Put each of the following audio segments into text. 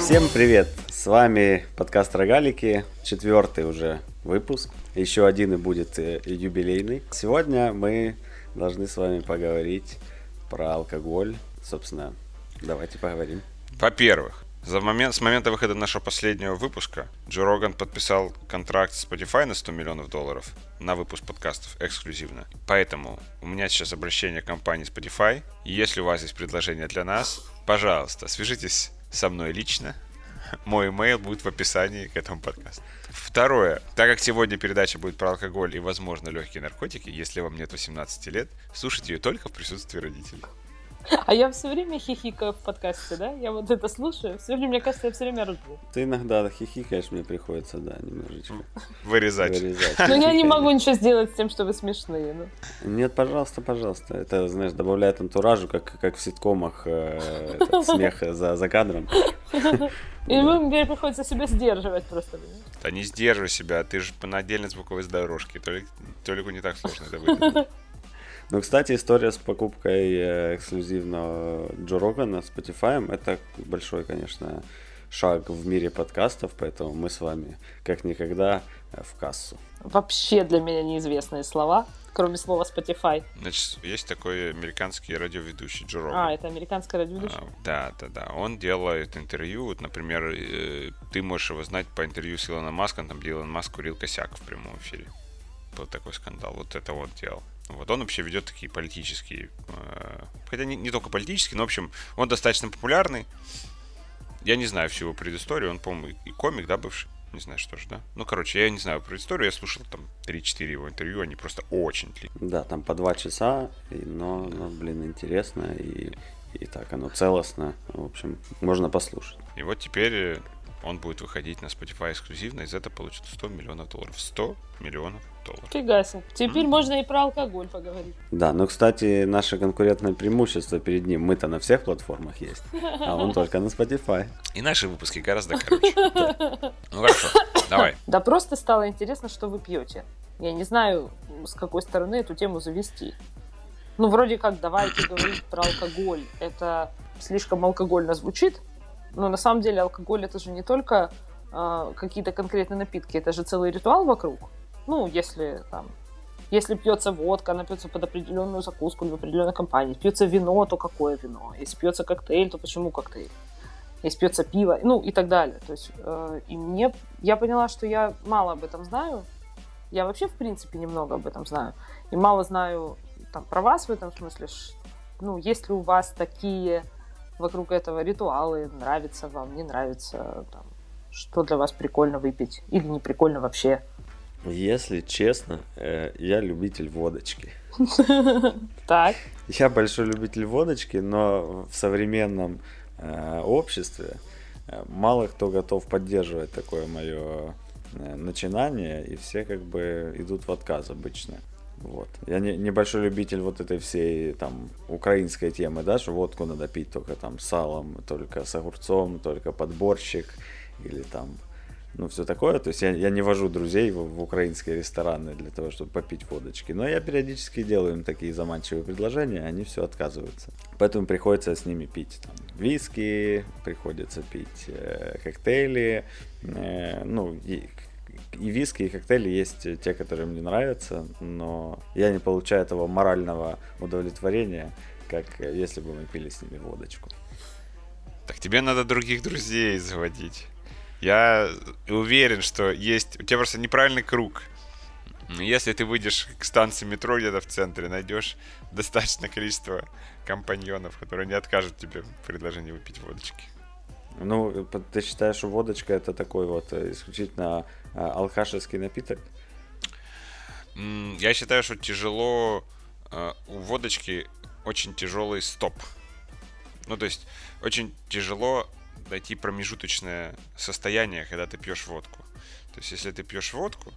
Всем привет! С вами подкаст Рогалики, четвертый уже выпуск. Еще один и будет э, юбилейный. Сегодня мы должны с вами поговорить про алкоголь. Собственно, давайте поговорим. Во-первых, за момент, с момента выхода нашего последнего выпуска Джо Роган подписал контракт с Spotify на 100 миллионов долларов на выпуск подкастов эксклюзивно. Поэтому у меня сейчас обращение к компании Spotify. Если у вас есть предложение для нас, пожалуйста, свяжитесь со мной лично. Мой email будет в описании к этому подкасту. Второе. Так как сегодня передача будет про алкоголь и, возможно, легкие наркотики, если вам нет 18 лет, слушайте ее только в присутствии родителей. А я все время хихикаю в подкасте, да? Я вот это слушаю. Все время, мне кажется, я все время ржу. Ты иногда хихикаешь, мне приходится, да, немножечко Вырезать. вырезать. Но я не могу ничего сделать с тем, что вы смешные. Ну. Нет, пожалуйста, пожалуйста. Это, знаешь, добавляет антуражу, как, как в ситкомах э, этот смех за, за кадром. И вы- мне приходится себя сдерживать просто. Да не сдерживай себя, ты же на отдельной звуковой дорожке. Толик, Толику не так сложно это выделить. Ну, кстати, история с покупкой э, эксклюзивного Джо Рогана Spotify, это большой, конечно, шаг в мире подкастов, поэтому мы с вами как никогда э, в кассу. Вообще для меня неизвестные слова, кроме слова Spotify. Значит, есть такой американский радиоведущий Джо Роган. А, это американская радиоведущая. А, Да, да, да. Он делает интервью. Вот, например, э, ты можешь его знать по интервью с Илоном Маском, там, где Илон Маск курил косяк в прямом эфире. Был такой скандал. Вот это вот делал. Вот он вообще ведет такие политические, э, хотя не, не только политические, но, в общем, он достаточно популярный. Я не знаю всю его предысторию, он, по-моему, и комик, да, бывший? Не знаю, что же, да? Ну, короче, я не знаю предысторию, я слушал там 3-4 его интервью, они просто очень длинные. Да, там по два часа, и- но, но, блин, интересно, и, и так оно целостно. В общем, можно послушать. И вот теперь э, он будет выходить на Spotify эксклюзивно, и за это получит 100 миллионов долларов. 100 миллионов долларов. Фига себе. Теперь можно и про алкоголь поговорить. Да, но, кстати, наше конкурентное преимущество перед ним, мы-то на всех платформах есть, а он только на Spotify. И наши выпуски гораздо короче. Ну хорошо, давай. Да просто стало интересно, что вы пьете. Я не знаю, с какой стороны эту тему завести. Ну, вроде как, давайте говорить про алкоголь. Это слишком алкогольно звучит, но на самом деле алкоголь это же не только а, какие-то конкретные напитки, это же целый ритуал вокруг. Ну, если там, если пьется водка, она пьется под определенную закуску или в определенной компании. Пьется вино, то какое вино? Если пьется коктейль, то почему коктейль? Если пьется пиво, ну и так далее. То есть, э, и мне, я поняла, что я мало об этом знаю. Я вообще, в принципе, немного об этом знаю. И мало знаю там, про вас в этом смысле. Ну, есть ли у вас такие вокруг этого ритуалы, нравится вам, не нравится, там, что для вас прикольно выпить или не прикольно вообще. Если честно, э, я любитель водочки. Так, Я большой любитель водочки, но в современном э, обществе э, мало кто готов поддерживать такое мое начинание, и все как бы идут в отказ обычно. Вот. Я не, небольшой любитель вот этой всей там украинской темы, да, что водку надо пить только там с салом, только с огурцом, только подборщик или там ну, все такое. То есть я, я не вожу друзей в, в украинские рестораны для того, чтобы попить водочки. Но я периодически делаю им такие заманчивые предложения, они все отказываются. Поэтому приходится с ними пить там, виски, приходится пить э, коктейли. э, ну, и, и виски, и коктейли есть те, которые мне нравятся, но я не получаю этого морального удовлетворения, как э, если бы мы пили с ними водочку. Так тебе надо других друзей заводить. Я уверен, что есть... У тебя просто неправильный круг. Если ты выйдешь к станции метро где-то в центре, найдешь достаточное количество компаньонов, которые не откажут тебе в предложении выпить водочки. Ну, ты считаешь, что водочка это такой вот э, исключительно э, алкашевский напиток? Я считаю, что тяжело... э, У водочки очень тяжелый стоп. Ну, то есть, очень тяжело найти промежуточное состояние, когда ты пьешь водку. То есть, если ты пьешь водку,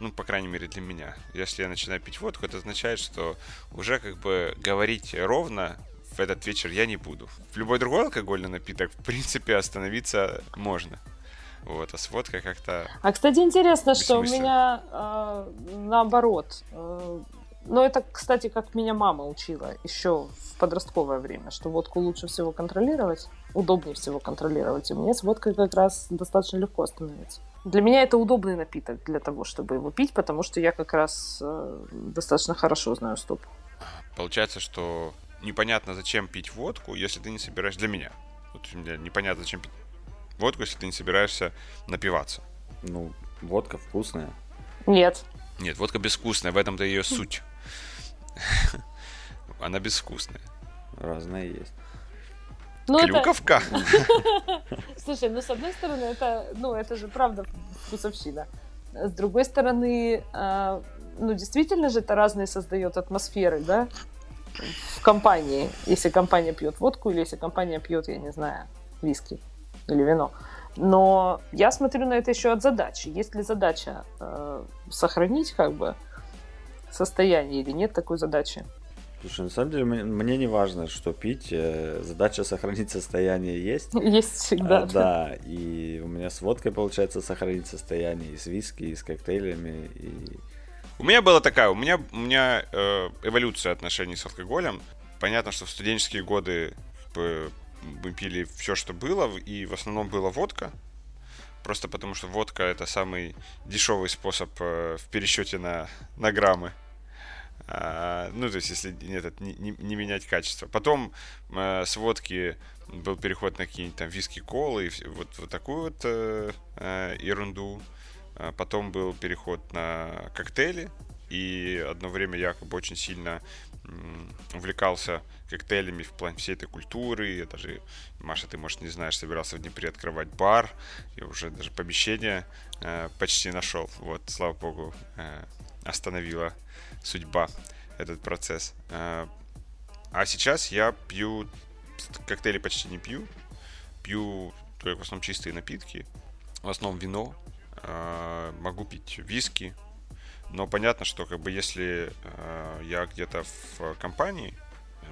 ну, по крайней мере, для меня, если я начинаю пить водку, это означает, что уже как бы говорить ровно в этот вечер я не буду. В любой другой алкогольный напиток, в принципе, остановиться можно. Вот, а с водкой как-то... А, кстати, интересно, что у меня э, наоборот. Э, Но это, кстати, как меня мама учила еще в подростковое время, что водку лучше всего контролировать, удобнее всего контролировать. И мне с водкой как раз достаточно легко остановиться. Для меня это удобный напиток для того, чтобы его пить, потому что я как раз э, достаточно хорошо знаю стоп. Получается, что непонятно, зачем пить водку, если ты не собираешься... Для меня. Вот непонятно, зачем пить водку, если ты не собираешься напиваться. Ну, водка вкусная. Нет. Нет, водка безвкусная, в этом-то ее суть. Она безвкусная. Разная есть. Ну, Клюковка? Это... Слушай, ну, с одной стороны, это, ну, это же правда вкусовщина. С другой стороны, э, ну, действительно же это разные создает атмосферы, да, в компании. Если компания пьет водку или если компания пьет, я не знаю, виски или вино. Но я смотрю на это еще от задачи. Есть ли задача э, сохранить как бы состояние или нет такой задачи? Слушай, на самом деле мне, не важно, что пить. Э, задача сохранить состояние есть. Есть всегда. А, да, и у меня с водкой получается сохранить состояние, и с виски, и с коктейлями. И... У меня была такая, у меня, у меня э, эволюция отношений с алкоголем. Понятно, что в студенческие годы мы пили все, что было, и в основном была водка. Просто потому что водка это самый дешевый способ э, в пересчете на, на граммы. А, ну, то есть, если нет, не, не, не менять качество. Потом э, с водки был переход на какие-нибудь там виски колы и вот, вот такую вот э, ерунду. А потом был переход на коктейли. И одно время я как бы очень сильно увлекался коктейлями в плане всей этой культуры. Я даже, Маша, ты, может, не знаешь, собирался в Днепре открывать бар. Я уже даже помещение э, почти нашел. Вот, слава богу, э, остановила судьба этот процесс. Э, а сейчас я пью коктейли почти не пью. Пью только в основном чистые напитки. В основном вино. Э, могу пить виски. Но понятно, что как бы если э, я где-то в компании,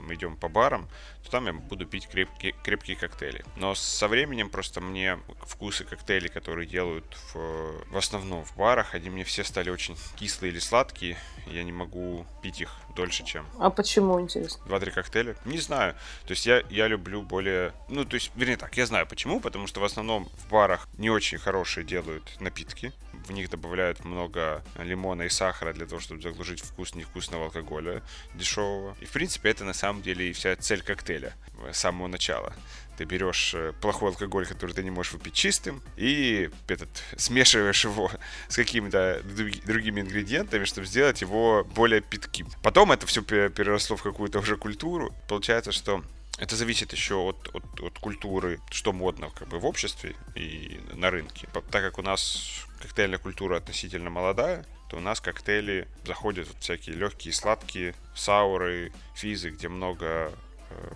мы идем по барам, то там я буду пить крепкие, крепкие коктейли. Но со временем просто мне вкусы коктейлей, которые делают в, в основном в барах, они мне все стали очень кислые или сладкие. Я не могу пить их дольше, чем... А почему, интересно? Два-три коктейля? Не знаю. То есть я, я люблю более... Ну, то есть, вернее так, я знаю почему, потому что в основном в барах не очень хорошие делают напитки. В них добавляют много лимона и сахара для того, чтобы заглушить вкус невкусного алкоголя дешевого. И, в принципе, это на самом деле и вся цель коктейля с самого начала. Ты берешь э, плохой алкоголь, который ты не можешь выпить чистым, и этот, смешиваешь его с какими-то другими ингредиентами, чтобы сделать его более питким. Потом это все переросло в какую-то уже культуру. Получается, что это зависит еще от, от, от культуры, что модно как бы в обществе и на рынке. Так как у нас коктейльная культура относительно молодая, то у нас коктейли заходят вот всякие легкие, сладкие, сауры, физы, где много э,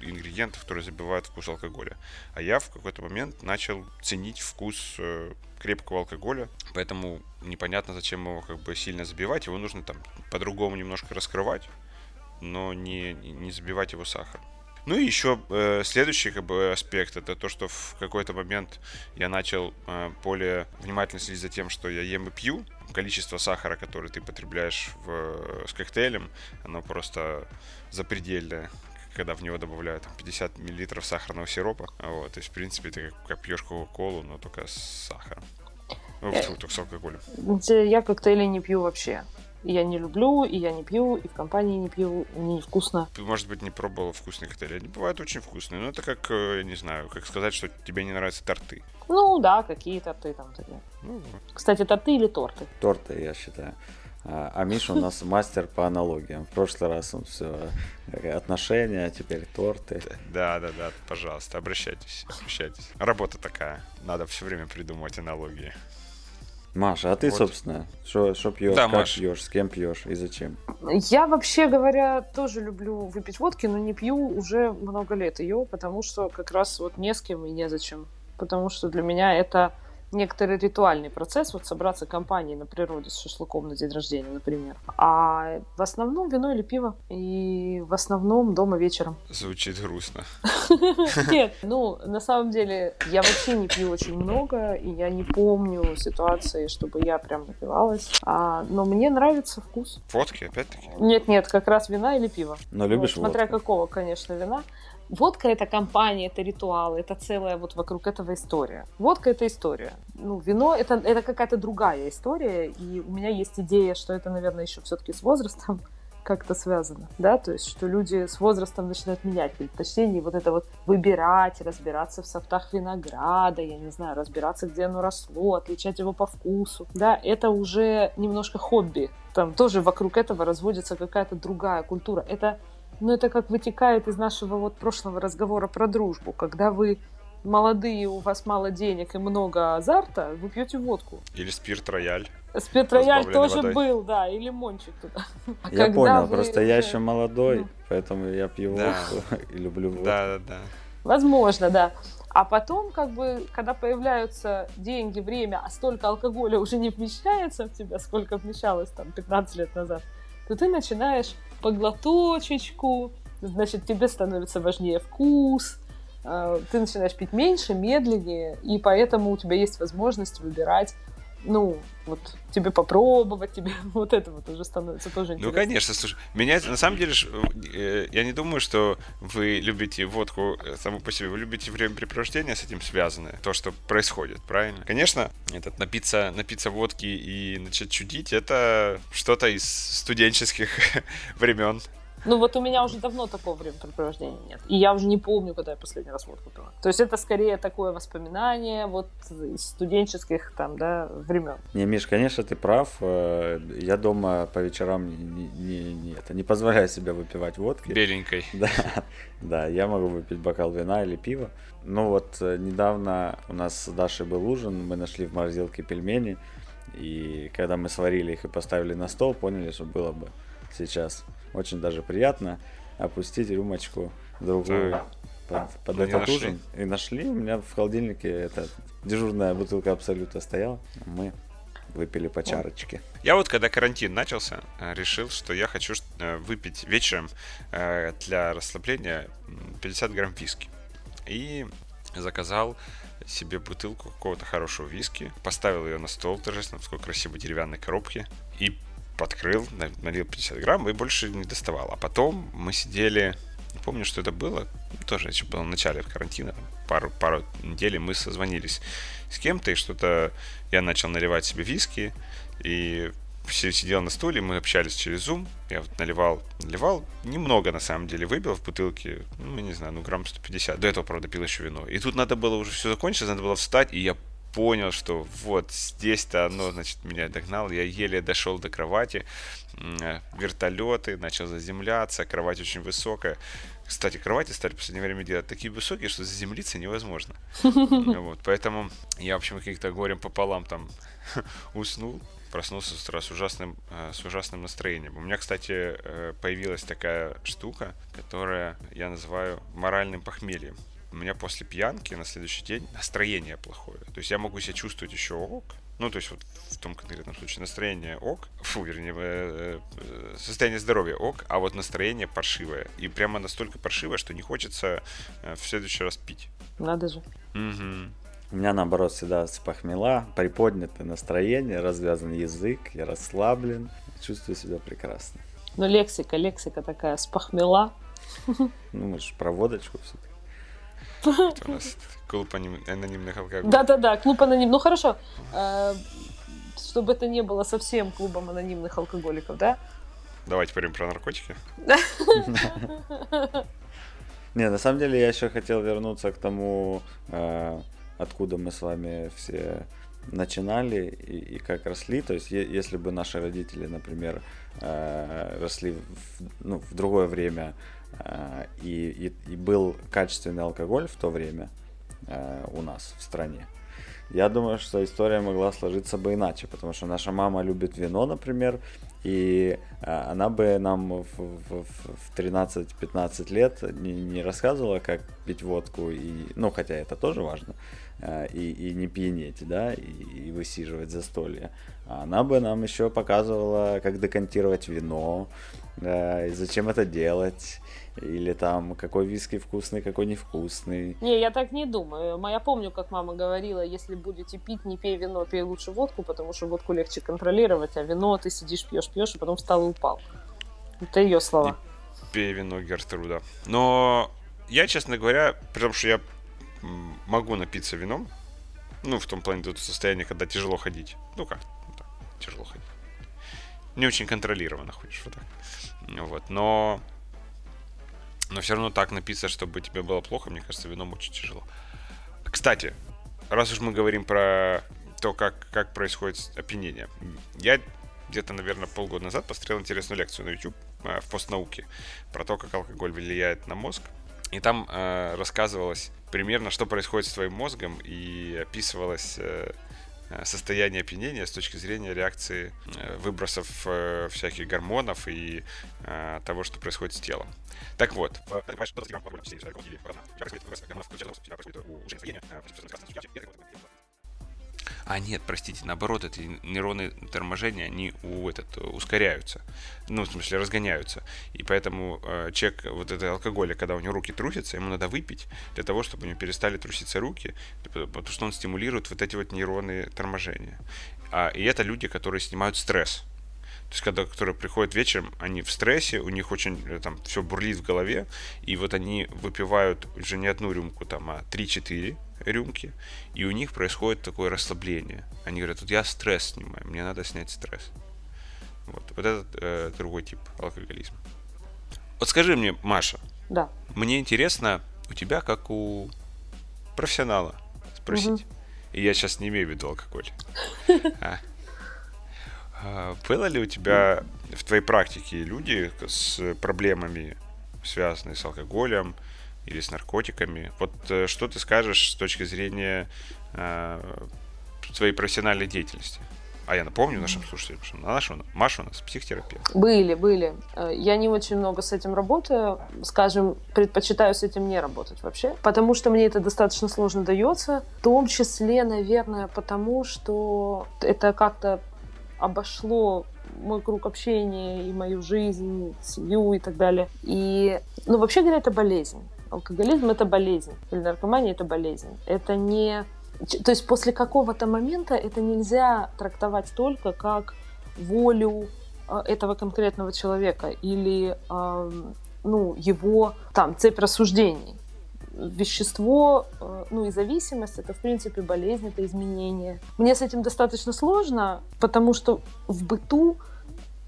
ингредиентов, которые забивают вкус алкоголя. А я в какой-то момент начал ценить вкус э, крепкого алкоголя, поэтому непонятно, зачем его как бы сильно забивать, его нужно там по-другому немножко раскрывать, но не, не забивать его сахаром. Ну и еще э, следующий как бы аспект это то, что в какой-то момент я начал э, более внимательно следить за тем, что я ем и пью. Количество сахара, которое ты потребляешь в, с коктейлем, оно просто запредельное когда в него добавляют там, 50 миллилитров сахарного сиропа. Вот, то есть, в принципе, ты как, как пьешь Кока-Колу, но только с сахаром. Ну, я, только с алкоголем. Я коктейли не пью вообще. Я не люблю, и я не пью, и в компании не пью, мне невкусно. Ты, может быть, не пробовала вкусные коктейли. Они бывают очень вкусные. Но это как, э, я не знаю, как сказать, что тебе не нравятся торты. Ну да, какие торты там такие. Ну, вот. Кстати, торты или торты? Торты, я считаю. А, а Миша у нас мастер по аналогиям. В прошлый раз он все э, отношения, а теперь торты. Да, да, да, пожалуйста, обращайтесь, обращайтесь. Работа такая, надо все время придумывать аналогии. Маша, а ты, вот. собственно, что пьешь, да, как Маш. пьешь, с кем пьешь и зачем? Я вообще говоря тоже люблю выпить водки, но не пью уже много лет ее, потому что как раз вот не с кем и незачем. Потому что для меня это некоторый ритуальный процесс, вот собраться компанией на природе с шашлыком на день рождения, например. А в основном вино или пиво. И в основном дома вечером. Звучит грустно. Нет, ну, на самом деле, я вообще не пью очень много, и я не помню ситуации, чтобы я прям напивалась. А, но мне нравится вкус. Водки, опять-таки? Нет-нет, как раз вина или пиво. Но любишь Смотря водку? какого, конечно, вина. Водка это компания, это ритуалы, это целая вот вокруг этого история. Водка это история. Ну, вино это, это какая-то другая история. И у меня есть идея, что это, наверное, еще все-таки с возрастом как-то связано, да, то есть, что люди с возрастом начинают менять предпочтения, и вот это вот выбирать, разбираться в сортах винограда, я не знаю, разбираться, где оно росло, отличать его по вкусу, да, это уже немножко хобби, там тоже вокруг этого разводится какая-то другая культура, это но это как вытекает из нашего вот прошлого разговора про дружбу. Когда вы молодые, у вас мало денег и много азарта, вы пьете водку. Или спирт рояль. Спирт рояль Разбавленный тоже водой. был, да, или лимончик туда. А Я понял, вы просто я еще молодой, Ну. поэтому я пью Да. водку и люблю водку. Да, да, да. Возможно, да. А потом, как бы, когда появляются деньги, время, а столько алкоголя уже не вмещается в тебя, сколько вмещалось там 15 лет назад, то ты начинаешь по глоточечку, значит, тебе становится важнее вкус, э, ты начинаешь пить меньше, медленнее, и поэтому у тебя есть возможность выбирать, ну, вот, тебе попробовать, тебе вот это вот уже становится тоже Ну, интересно. конечно, слушай, меня на самом деле, э, я не думаю, что вы любите водку э, саму по себе, вы любите времяпрепровождение с этим связанное, то, что происходит, правильно? Конечно, этот напиться, напиться водки и начать чудить, это что-то из студенческих времен. Ну вот у меня уже давно такого времяпрепровождения нет. И я уже не помню, когда я последний раз водку пила. То есть это скорее такое воспоминание вот из студенческих там, да, времен. Не, Миш, конечно, ты прав. Э, Я дома по вечерам не, не, не- это, не позволяю себе выпивать водки. Беленькой. Да, да, я могу выпить бокал вина или пива. Ну вот э, недавно у нас с Дашей был ужин, мы нашли в морозилке пельмени, и когда мы сварили их и поставили на стол, поняли, что было бы сейчас очень даже приятно опустить рюмочку другую под, под Ну, этот нашли. ужин. И нашли, у меня в холодильнике эта дежурная бутылка Абсолюта стояла, мы выпили по чарочке. Я вот, когда карантин начался, э, решил, что я хочу э, выпить вечером э, для расслабления м, 50 грамм виски. И заказал себе бутылку какого-то хорошего виски, поставил ее на стол торжественно в такой красивой деревянной коробке и подкрыл, на- налил 50 грамм и больше не доставал. А потом мы сидели, не помню, что это было, тоже еще было в начале карантина, пару, пару недель мы созвонились с кем-то, и что-то я начал наливать себе виски, и си- сидел на стуле, мы общались через Zoom, я вот наливал, наливал, немного на самом деле выбил в бутылке, ну, не знаю, ну, грамм 150, до этого, правда, пил еще вино. И тут надо было уже все закончить, надо было встать, и я понял, что вот здесь-то оно, значит, меня догнал, я еле дошел до кровати, э, вертолеты, начал заземляться, кровать очень высокая. Кстати, кровати стали в последнее время делать такие высокие, что заземлиться невозможно. Вот, поэтому я, в общем, каких-то горем пополам там уснул, проснулся с утра с ужасным, э, с ужасным настроением. У меня, кстати, э, появилась такая штука, которая я называю моральным похмельем. У меня после пьянки на следующий день настроение плохое. То есть я могу себя чувствовать еще ок. Ну, то есть вот в том конкретном случае настроение ок, фу, вернее, э, э, состояние здоровья ок, а вот настроение паршивое. И прямо настолько паршивое, что не хочется э, в следующий раз пить. Надо же. Мгм. У меня наоборот всегда с похмела, приподнятое настроение, развязан язык, я расслаблен, чувствую себя прекрасно. Ну, лексика, лексика такая, спахмела. Ну, мы же про водочку все-таки. Это у нас клуб анонимных алкоголиков. Да-да-да, клуб аноним. Ну, хорошо. Э, Чтобы это не было совсем клубом анонимных алкоголиков, да? Давайте поговорим про наркотики. Не, на самом деле я еще хотел вернуться к тому, э, откуда мы с вами все начинали и, и как росли. То есть, е- если бы наши родители, например, э, росли в, ну, в другое время и, и- и был качественный алкоголь в то время э, у нас в стране, я думаю, что история могла сложиться бы иначе, потому что наша мама любит вино, например, и а, она бы нам в, в, в 13-15 лет не, не рассказывала, как пить водку, и, ну, хотя это тоже важно, а, и, и не пьянеть, да, и, и высиживать застолье. А она бы нам еще показывала, как декантировать вино, и зачем это делать, или там, какой виски вкусный, какой невкусный. Не, я так не думаю. Я помню, как мама говорила, если будете пить, не пей вино, пей лучше водку, потому что водку легче контролировать, а вино ты сидишь, пьешь, пьешь, и потом встал и упал. Это ее слова. И пей вино Гертруда. Но я, честно говоря, потому что я могу напиться вином, ну, в том плане, тут состояние, когда тяжело ходить. Ну как, ну, так, тяжело ходить. Не очень контролированно ходишь, вот так. Вот, но но все равно так написано, чтобы тебе было плохо, мне кажется, вином очень тяжело. Кстати, раз уж мы говорим про то, как, как происходит опьянение. Я где-то, наверное, полгода назад посмотрел интересную лекцию на YouTube э, в постнауке про то, как алкоголь влияет на мозг. И там э, рассказывалось примерно, что происходит с твоим мозгом, и описывалось э, состояние опьянения с точки зрения реакции э, выбросов э, всяких гормонов и того, что происходит с телом. Так вот. А нет, простите, наоборот, эти нейроны торможения, они у этот, ускоряются. Ну, в смысле, разгоняются. И поэтому э, человек, вот это алкоголя, когда у него руки трусятся, ему надо выпить для того, чтобы у него перестали труситься руки, потому что он стимулирует вот эти вот нейроны торможения. А, и это люди, которые снимают стресс. То есть, когда которые приходят вечером, они в стрессе, у них очень э, там все бурлит в голове, и вот они выпивают уже не одну рюмку, там, а 3-4 рюмки, и у них происходит такое расслабление. Они говорят, вот я стресс снимаю, мне надо снять стресс. Вот, вот этот э, другой тип алкоголизма. Вот скажи мне, Маша. Да. Мне интересно у тебя, как у профессионала, спросить. Угу. И я сейчас не имею в виду алкоголь. А? А, было ли у тебя в твоей практике люди с проблемами, связанные с алкоголем или с наркотиками? Вот э, что ты скажешь с точки зрения э, своей профессиональной деятельности? А я напомню нашим слушателям, что наша, Маша у нас психотерапевт. Были, были. Э, я не очень много с этим работаю. Скажем, предпочитаю с этим не работать вообще. Потому что мне это достаточно сложно дается. В том числе, наверное, потому что это как-то обошло мой круг общения и мою жизнь, семью и так далее. И, ну, вообще говоря, это болезнь. Алкоголизм — это болезнь. Или наркомания — это болезнь. Это не... То есть после какого-то момента это нельзя трактовать только как волю э, этого конкретного человека или ну, его там цепь рассуждений вещество, э, ну и зависимость, это в принципе болезнь, это изменение. Мне с этим достаточно сложно, потому что в быту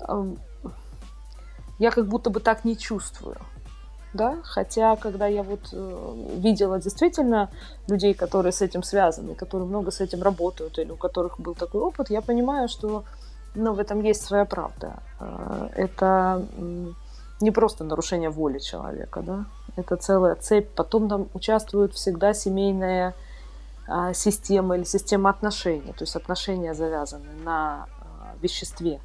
эм, я как будто бы так не чувствую. Да? Хотя, когда я вот э, видела действительно людей, которые с этим связаны, которые много с этим работают, или у которых был такой опыт, я понимаю, что ну, в этом есть своя правда. Э, это не просто нарушение воли человека, да, это целая цепь. Потом там участвует всегда семейная система или система отношений, то есть отношения завязаны на а, веществе.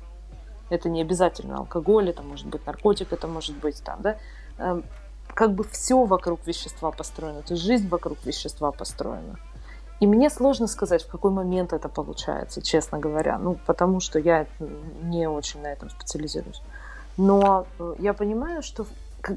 Это не обязательно алкоголь, это может быть наркотик, это может быть там, да, а, как бы все вокруг вещества построено, то есть жизнь вокруг вещества построена. И мне сложно сказать, в какой момент это получается, честно говоря, ну, потому что я не очень на этом специализируюсь. Но э, я понимаю, что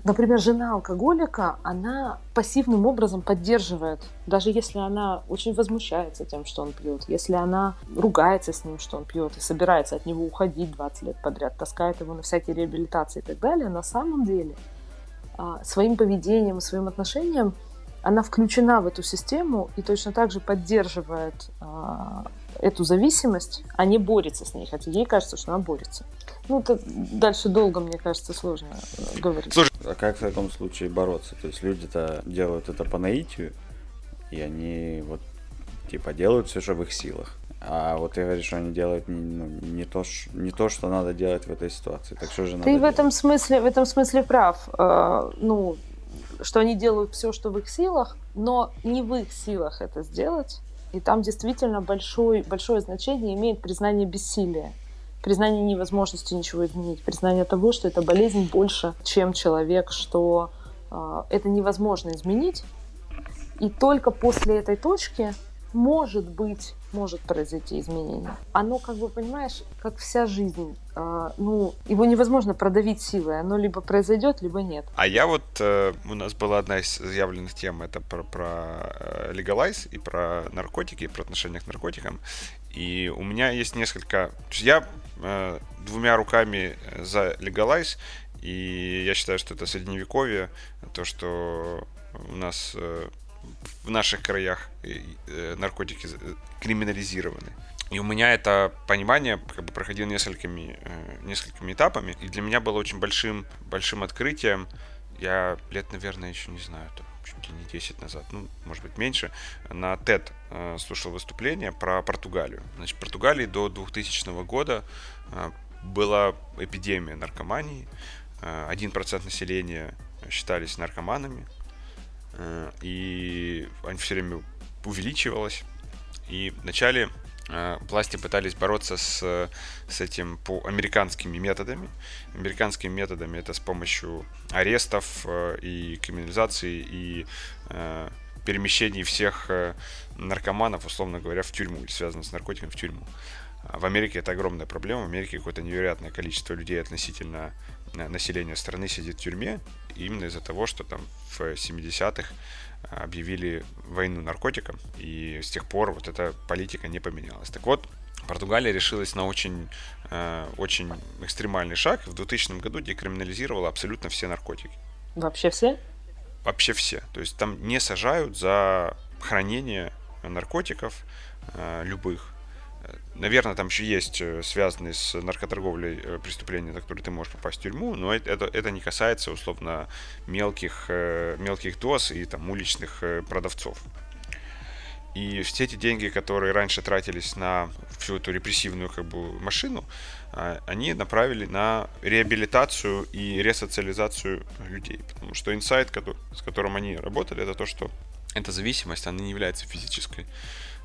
например, жена алкоголика, она пассивным образом поддерживает, даже если она очень возмущается тем, что он пьет, если она ругается с ним, что он пьет, и собирается от него уходить 20 лет подряд, таскает его на всякие реабилитации и так далее, на самом деле а, своим поведением, своим отношением она включена в эту систему и точно так же поддерживает а, эту зависимость, а не борется с ней, хотя ей кажется, что она борется. Ну, это дальше долго, мне кажется, сложно э, говорить. Слушай, а как в таком случае бороться? То есть люди-то делают это по наитию, и они вот типа делают все, что в их силах. А вот ты говоришь, что они делают не, ну, не, то, не то, что надо делать в этой ситуации. Так что же надо Ты делать? в этом смысле, в этом смысле прав. Э, ну, что они делают все, что в их силах, но не в их силах это сделать И там действительно большой, большое значение имеет признание бессилия признание невозможности ничего изменить, признание того, что эта болезнь больше, чем человек, что э, это невозможно изменить. И только после этой точки может быть, может произойти изменение. Оно, как бы, понимаешь, как вся жизнь, ну, его невозможно продавить силой, оно либо произойдет, либо нет. А я вот, э, у нас была одна из заявленных тем, это про, про э, Legalize и про наркотики, про отношения к наркотикам. И у меня есть несколько... Я э, двумя руками за Legalize, и я считаю, что это средневековье, то, что у нас э, в наших краях э, наркотики криминализированы. И у меня это понимание как бы проходило несколькими, э, несколькими этапами. И для меня было очень большим, большим открытием. Я лет, наверное, еще не знаю, там, чуть ли не 10 назад, ну, может быть, меньше, на TED э, слушал выступление про Португалию. Значит, в Португалии до 2000 года была эпидемия наркомании. 1% населения считались наркоманами. Э, и они все время увеличивалось. И вначале э, власти пытались бороться с, с этим по американскими методами. Американскими методами это с помощью арестов э, и криминализации и перемещений всех наркоманов, условно говоря, в тюрьму, или с наркотиками в тюрьму. А в Америке это огромная проблема. В Америке какое-то невероятное количество людей относительно населения страны сидит в тюрьме, именно из-за того, что там в 70-х объявили войну наркотикам, и с тех пор вот эта политика не поменялась. Так вот, Португалия решилась на очень, э, очень экстремальный шаг. В 2000 году декриминализировала абсолютно все наркотики. Вообще все? Вообще все. То есть там не сажают за хранение наркотиков э, любых. Наверное, там еще есть э, связанные с наркоторговлей э, преступления, за которые ты можешь попасть в тюрьму, но это, это не касается, условно, мелких, э, мелких доз и там уличных продавцов. И все эти деньги, которые раньше тратились на всю эту репрессивную как бы, машину, а, они направили на реабилитацию и ресоциализацию людей. Потому что инсайт, с которым они работали, это то, что эта зависимость, она не является физической,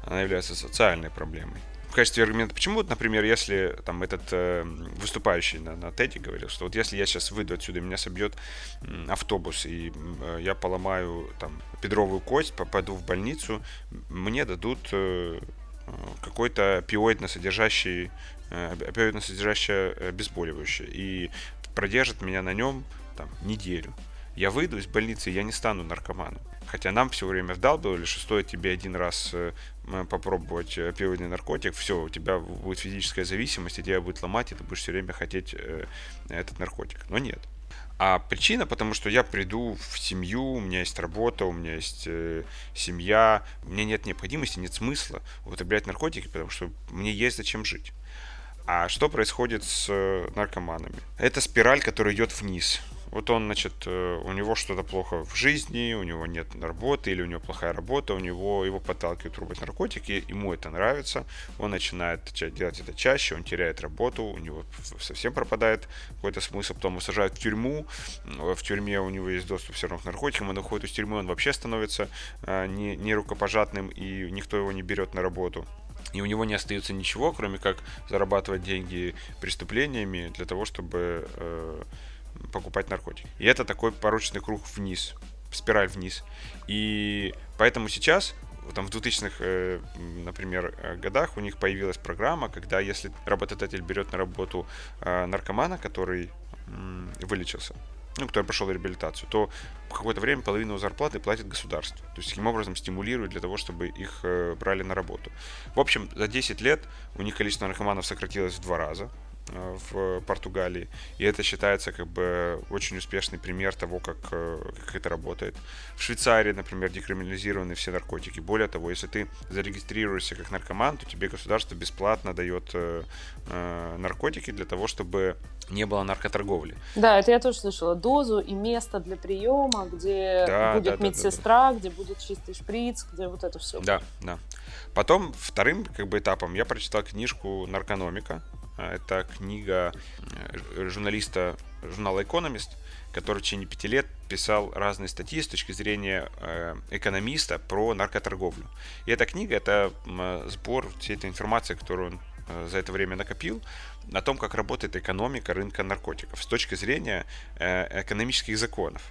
она является социальной проблемой в качестве аргумента, почему, например, если там этот э, выступающий на, на TED говорил, что вот если я сейчас выйду отсюда, меня собьет э, автобус, и э, я поломаю там бедровую кость, попаду в больницу, мне дадут э, какой-то опиоидно содержащий, э, опиоидно содержащее обезболивающее, и продержит меня на нем там неделю. Я выйду из больницы, я не стану наркоманом. Хотя нам все время вдалбливали, что стоит тебе один раз э, попробовать опиоидный наркотик, все, у тебя будет физическая зависимость, и тебя будет ломать, и ты будешь все время хотеть э, этот наркотик. Но нет. А причина, потому что я приду в семью, у меня есть работа, у меня есть э, семья, мне нет необходимости, нет смысла употреблять наркотики, потому что мне есть зачем жить. А что происходит с наркоманами? Это спираль, которая идет вниз. Вот он, значит, э, у него что-то плохо в жизни, у него нет работы или у него плохая работа, у него его подталкивают пробовать наркотики, ему это нравится, он начинает делать это чаще, он теряет работу, у него совсем пропадает какой-то смысл, потом его сажают в тюрьму, в тюрьме у него есть доступ все равно к наркотикам, он уходит из тюрьмы, он вообще становится э, не, не рукопожатным, и никто его не берет на работу. И у него не остается ничего, кроме как зарабатывать деньги преступлениями для того, чтобы э, покупать наркотики. И это такой порочный круг вниз, спираль вниз. И поэтому сейчас там в 2000-х, э, например, э, годах у них появилась программа, когда если работодатель берет на работу э, наркомана, который вылечился, ну, который прошел реабилитацию, то какое-то время половину зарплаты платит государство. То есть таким образом стимулирует для того, чтобы их брали на работу. В общем, за 10 лет у них количество наркоманов сократилось в два раза. Э, в Португалии. И это считается как бы очень успешный пример того, как, э, как это работает. В Швейцарии, например, декриминализированы все наркотики. Более того, если ты зарегистрируешься как наркоман, то тебе государство бесплатно дает э, э, наркотики для того, чтобы не было наркоторговли. Да, это я тоже слышала. Дозу и место для приема, где да, будет да, медсестра, да, да, где будет чистый шприц, где вот это все. Да, да. Потом вторым как бы этапом я прочитал книжку «Наркономика», это книга э, журналиста журнала Economist, который в течение пяти лет писал разные статьи с точки зрения э, экономиста про наркоторговлю. И эта книга — это сбор всей этой информации, которую он э, за это время накопил, о том, как работает экономика рынка наркотиков с точки зрения э, экономических законов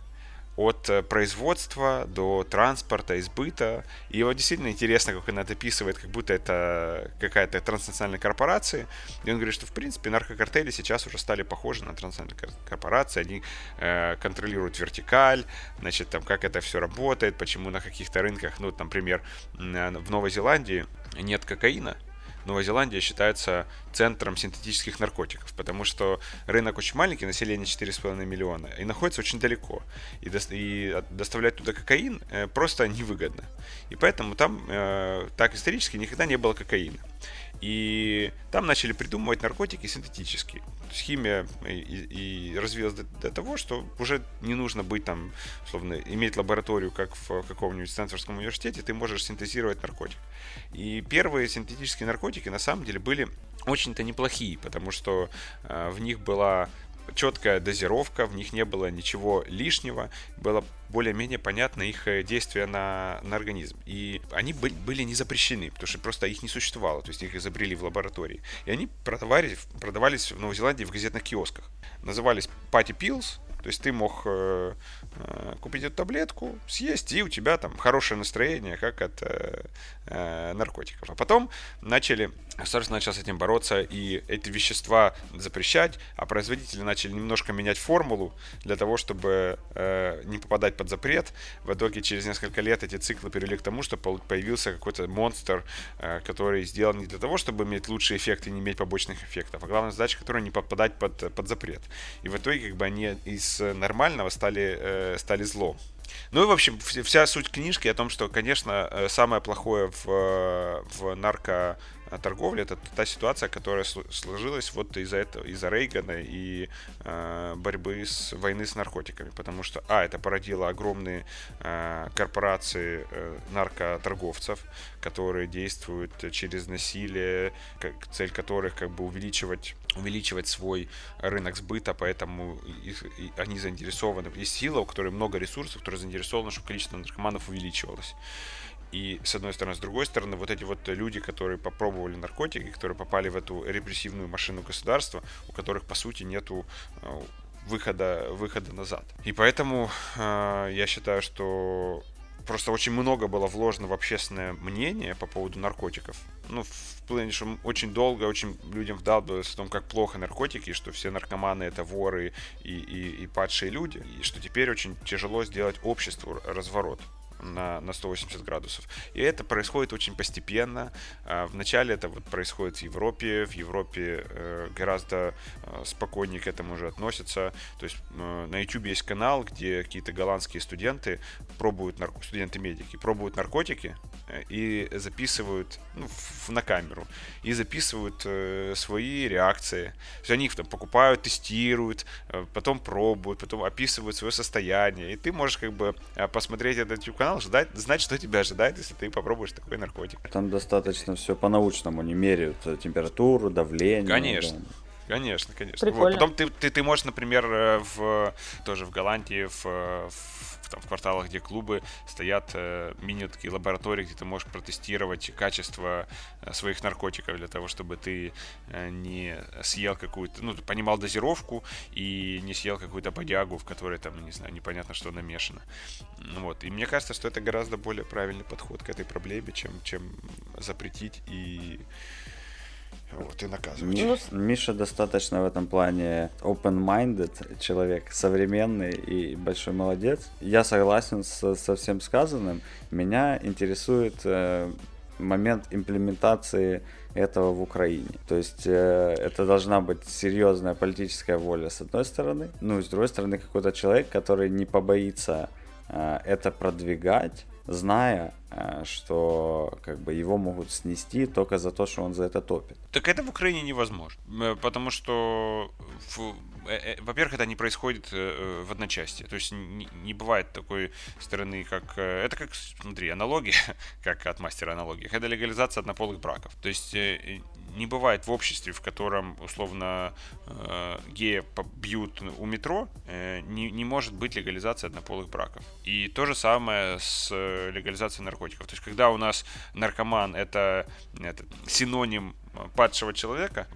от э, производства до транспорта, избыта. И его действительно интересно, как он это описывает, как будто это какая-то транснациональная корпорация. И он говорит, что в принципе наркокартели сейчас уже стали похожи на транснациональные корпорации. Они э, контролируют вертикаль, значит, там как это все работает, почему на каких-то рынках, ну, например, в Новой Зеландии нет кокаина, Новая Зеландия считается центром синтетических наркотиков, потому что рынок очень маленький, население 4,5 миллиона, и находится очень далеко. И, до, и доставлять туда кокаин э, просто невыгодно. И поэтому там э, так исторически никогда не было кокаина. И там начали придумывать наркотики синтетические. То есть химия и, и развилась до, до того, что уже не нужно быть там, условно, иметь лабораторию, как в каком-нибудь Стэнфордском университете, ты можешь синтезировать наркотик. И первые синтетические наркотики на самом деле были очень-то неплохие, потому что э, в них была четкая дозировка, в них не было ничего лишнего, было более-менее понятно их э, действие на, на организм. И они были, не запрещены, потому что просто их не существовало, то есть их изобрели в лаборатории. И они продавались, продавались в Новой Зеландии в газетных киосках. Назывались Party Pills, то есть ты мог э, купить эту таблетку, съесть, и у тебя там хорошее настроение, как от э, э, наркотиков. А потом начали, государство начало с этим бороться, и эти вещества запрещать, а производители начали немножко менять формулу для того, чтобы э, не попадать под запрет. В итоге через несколько лет эти циклы привели к тому, что появился какой-то монстр, э, который сделан не для того, чтобы иметь лучший эффект и не иметь побочных эффектов, а главная задача, которая не попадать под, под запрет. И в итоге как бы они из нормального стали, э, стали злом. Ну и, в общем, вся суть книжки о том, что, конечно, э, самое плохое в, э, в нарко торговли это та ситуация, которая сложилась вот из-за этого, из-за Рейгана и э, борьбы с войны с наркотиками, потому что, а, это породило огромные э, корпорации э, наркоторговцев, которые действуют через насилие, как, цель которых как бы увеличивать увеличивать свой рынок сбыта, поэтому их, и они заинтересованы. Есть сила, у которой много ресурсов, которые заинтересованы, чтобы количество наркоманов увеличивалось. И с одной стороны, с другой стороны, вот эти вот люди, которые попробовали наркотики, которые попали в эту репрессивную машину государства, у которых по сути нету э, выхода, выхода назад. И поэтому э, я считаю, что просто очень много было вложено в общественное мнение по поводу наркотиков. Ну, в плане, что очень долго очень людям вдалбливалось о том, как плохо наркотики, что все наркоманы это воры и, и, и падшие люди, и что теперь очень тяжело сделать обществу разворот на, на 180 градусов. И это происходит очень постепенно. А, вначале это вот происходит в Европе. В Европе э, гораздо э, спокойнее к этому уже относятся. То есть э, на YouTube есть канал, где какие-то голландские студенты пробуют, нарко... студенты-медики, пробуют наркотики и записывают ну, на камеру. И записывают свои реакции. То есть они их там покупают, тестируют, потом пробуют, потом описывают свое состояние. И ты можешь как бы посмотреть этот YouTube канал, ждать, знать, что тебя ожидает, если ты попробуешь такой наркотик. Там достаточно все по-научному, не меряют э, температуру, давление. Конечно. Да. Конечно, конечно. Вот. Потом ты, ты, ты можешь, например, э, в, тоже в Голландии, в, в, там, в кварталах, где клубы, стоят э, мини такие лаборатории, где ты можешь протестировать качество э, своих наркотиков для того, чтобы ты э, не съел какую-то, ну, понимал дозировку и не съел какую-то бодягу, в которой там, не знаю, непонятно, что намешано. Вот. И мне кажется, что это гораздо более правильный подход к этой проблеме, чем, чем запретить и вот, и наказывать. Ми, Миша достаточно в этом плане open-minded человек, современный и большой молодец. Я согласен с, со всем сказанным. Меня интересует э, момент имплементации этого в Украине. То есть э, это должна быть серьезная политическая воля с одной стороны, ну и с другой стороны какой-то человек, который не побоится э, это продвигать, зная, э, что как бы его могут снести только за то, что он за это топит. Так это в Украине невозможно, э, потому что, э, во-первых, это не происходит в одночасье, то есть не, бывает такой стороны, как это как, смотри, аналогия, как от мастера аналогии, это легализация однополых браков, то есть не бывает в обществе, в котором, условно, э, гея бьют у метро, э, не, не может быть легализации однополых браков. И то же самое с легализацией наркотиков. То есть, когда у нас наркоман это, это синоним падшего человека,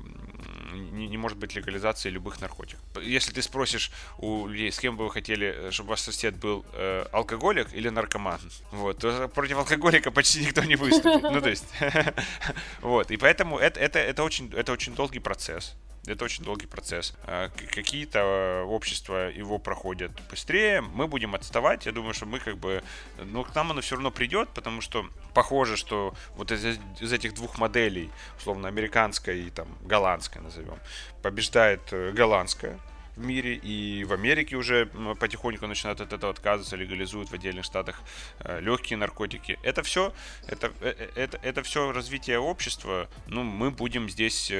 не, не может быть легализации любых наркотиков. Если ты спросишь у людей, с кем бы вы хотели, э, чтобы ваш сосед был э, алкоголик или наркоман, вот, то против алкоголика почти никто не выступит. Ну, то есть, вот, и поэтому это, это, это, очень, это очень долгий процесс. Это очень долгий процесс. А, какие-то э, общества его проходят быстрее, мы будем отставать. Я думаю, что мы как бы... Ну, к нам оно все равно придет, потому что похоже, что вот из, из этих двух моделей, условно, американская и там голландская назовем, побеждает э, голландская в мире, и в Америке уже потихоньку начинают от этого отказываться, легализуют в отдельных штатах э, легкие наркотики. Это все, это, э, э, это, это все развитие общества, ну, мы будем здесь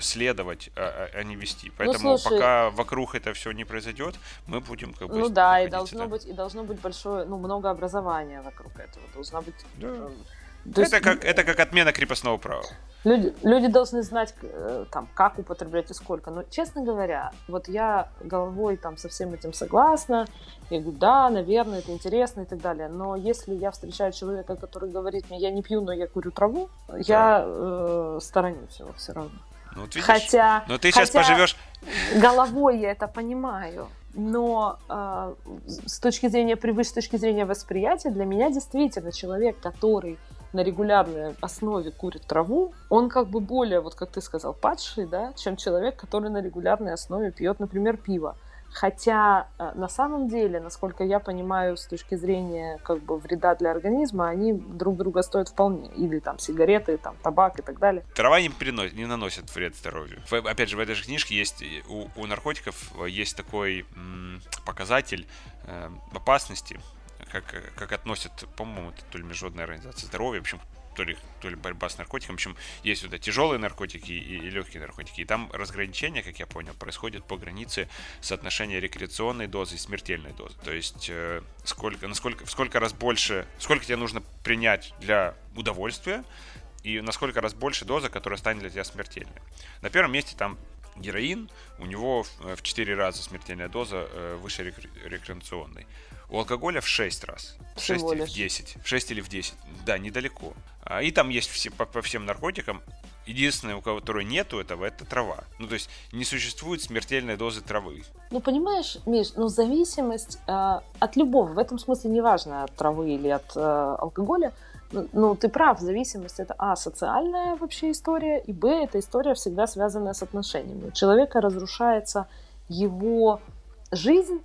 следовать, а, а, а не вести. Ну, Поэтому ну, слушай, пока вокруг это все не произойдет, мы будем как бы... Ну да, и должно, быть, и должно быть большое, ну, много образования вокруг этого. Должна быть... Да. Это, есть... как, это как отмена крепостного права. Люди, люди должны знать, э, там, как употреблять и сколько. Но, честно говоря, вот я головой там со всем этим согласна. Я говорю, да, наверное, это интересно и так далее. Но если я встречаю человека, который говорит мне, я не пью, но я курю траву, да. я э, сторонюсь его все равно. Ну, вот видишь, хотя, но ты сейчас хотя поживешь. Головой я это понимаю. Но э, с точки зрения привычки, с точки зрения восприятия, для меня действительно человек, который на регулярной основе курит траву, он как бы более, вот как ты сказал, падший, да, чем человек, который на регулярной основе пьет, например, пиво. Хотя э, на самом деле, насколько я понимаю, с точки зрения как бы вреда для организма, они друг друга стоят вполне. Или там сигареты, там табак и так далее. Трава не, приносит, не наносит вред здоровью. Опять же, в этой же книжке есть у, у наркотиков есть такой м, показатель э, опасности, как, как относят, по-моему, это то ли Международная организация здоровья, в общем, то ли, то ли борьба с наркотиками. В общем, есть вот тяжелые наркотики и, и легкие наркотики. И там разграничение, как я понял, происходит по границе соотношения рекреационной дозы и смертельной дозы. То есть э, сколько, насколько, сколько раз больше, сколько тебе нужно принять для удовольствия, и насколько раз больше доза, которая станет для тебя смертельной. На первом месте там героин, у него в 4 раза смертельная доза э, выше рекреационной. У алкоголя в 6 раз. В 6 или в 10. В 6 или в 10. Да, недалеко. А, и там есть все, по, по всем наркотикам. Единственное, у кого которой нету этого, это трава. Ну, то есть не существует смертельной дозы травы. Ну, понимаешь, Миш, ну, зависимость э, от любого, в этом смысле неважно, от травы или от э, алкоголя, ну, ну, ты прав, зависимость это, а, социальная вообще история, и, б, это история всегда связанная с отношениями. У человека разрушается его жизнь,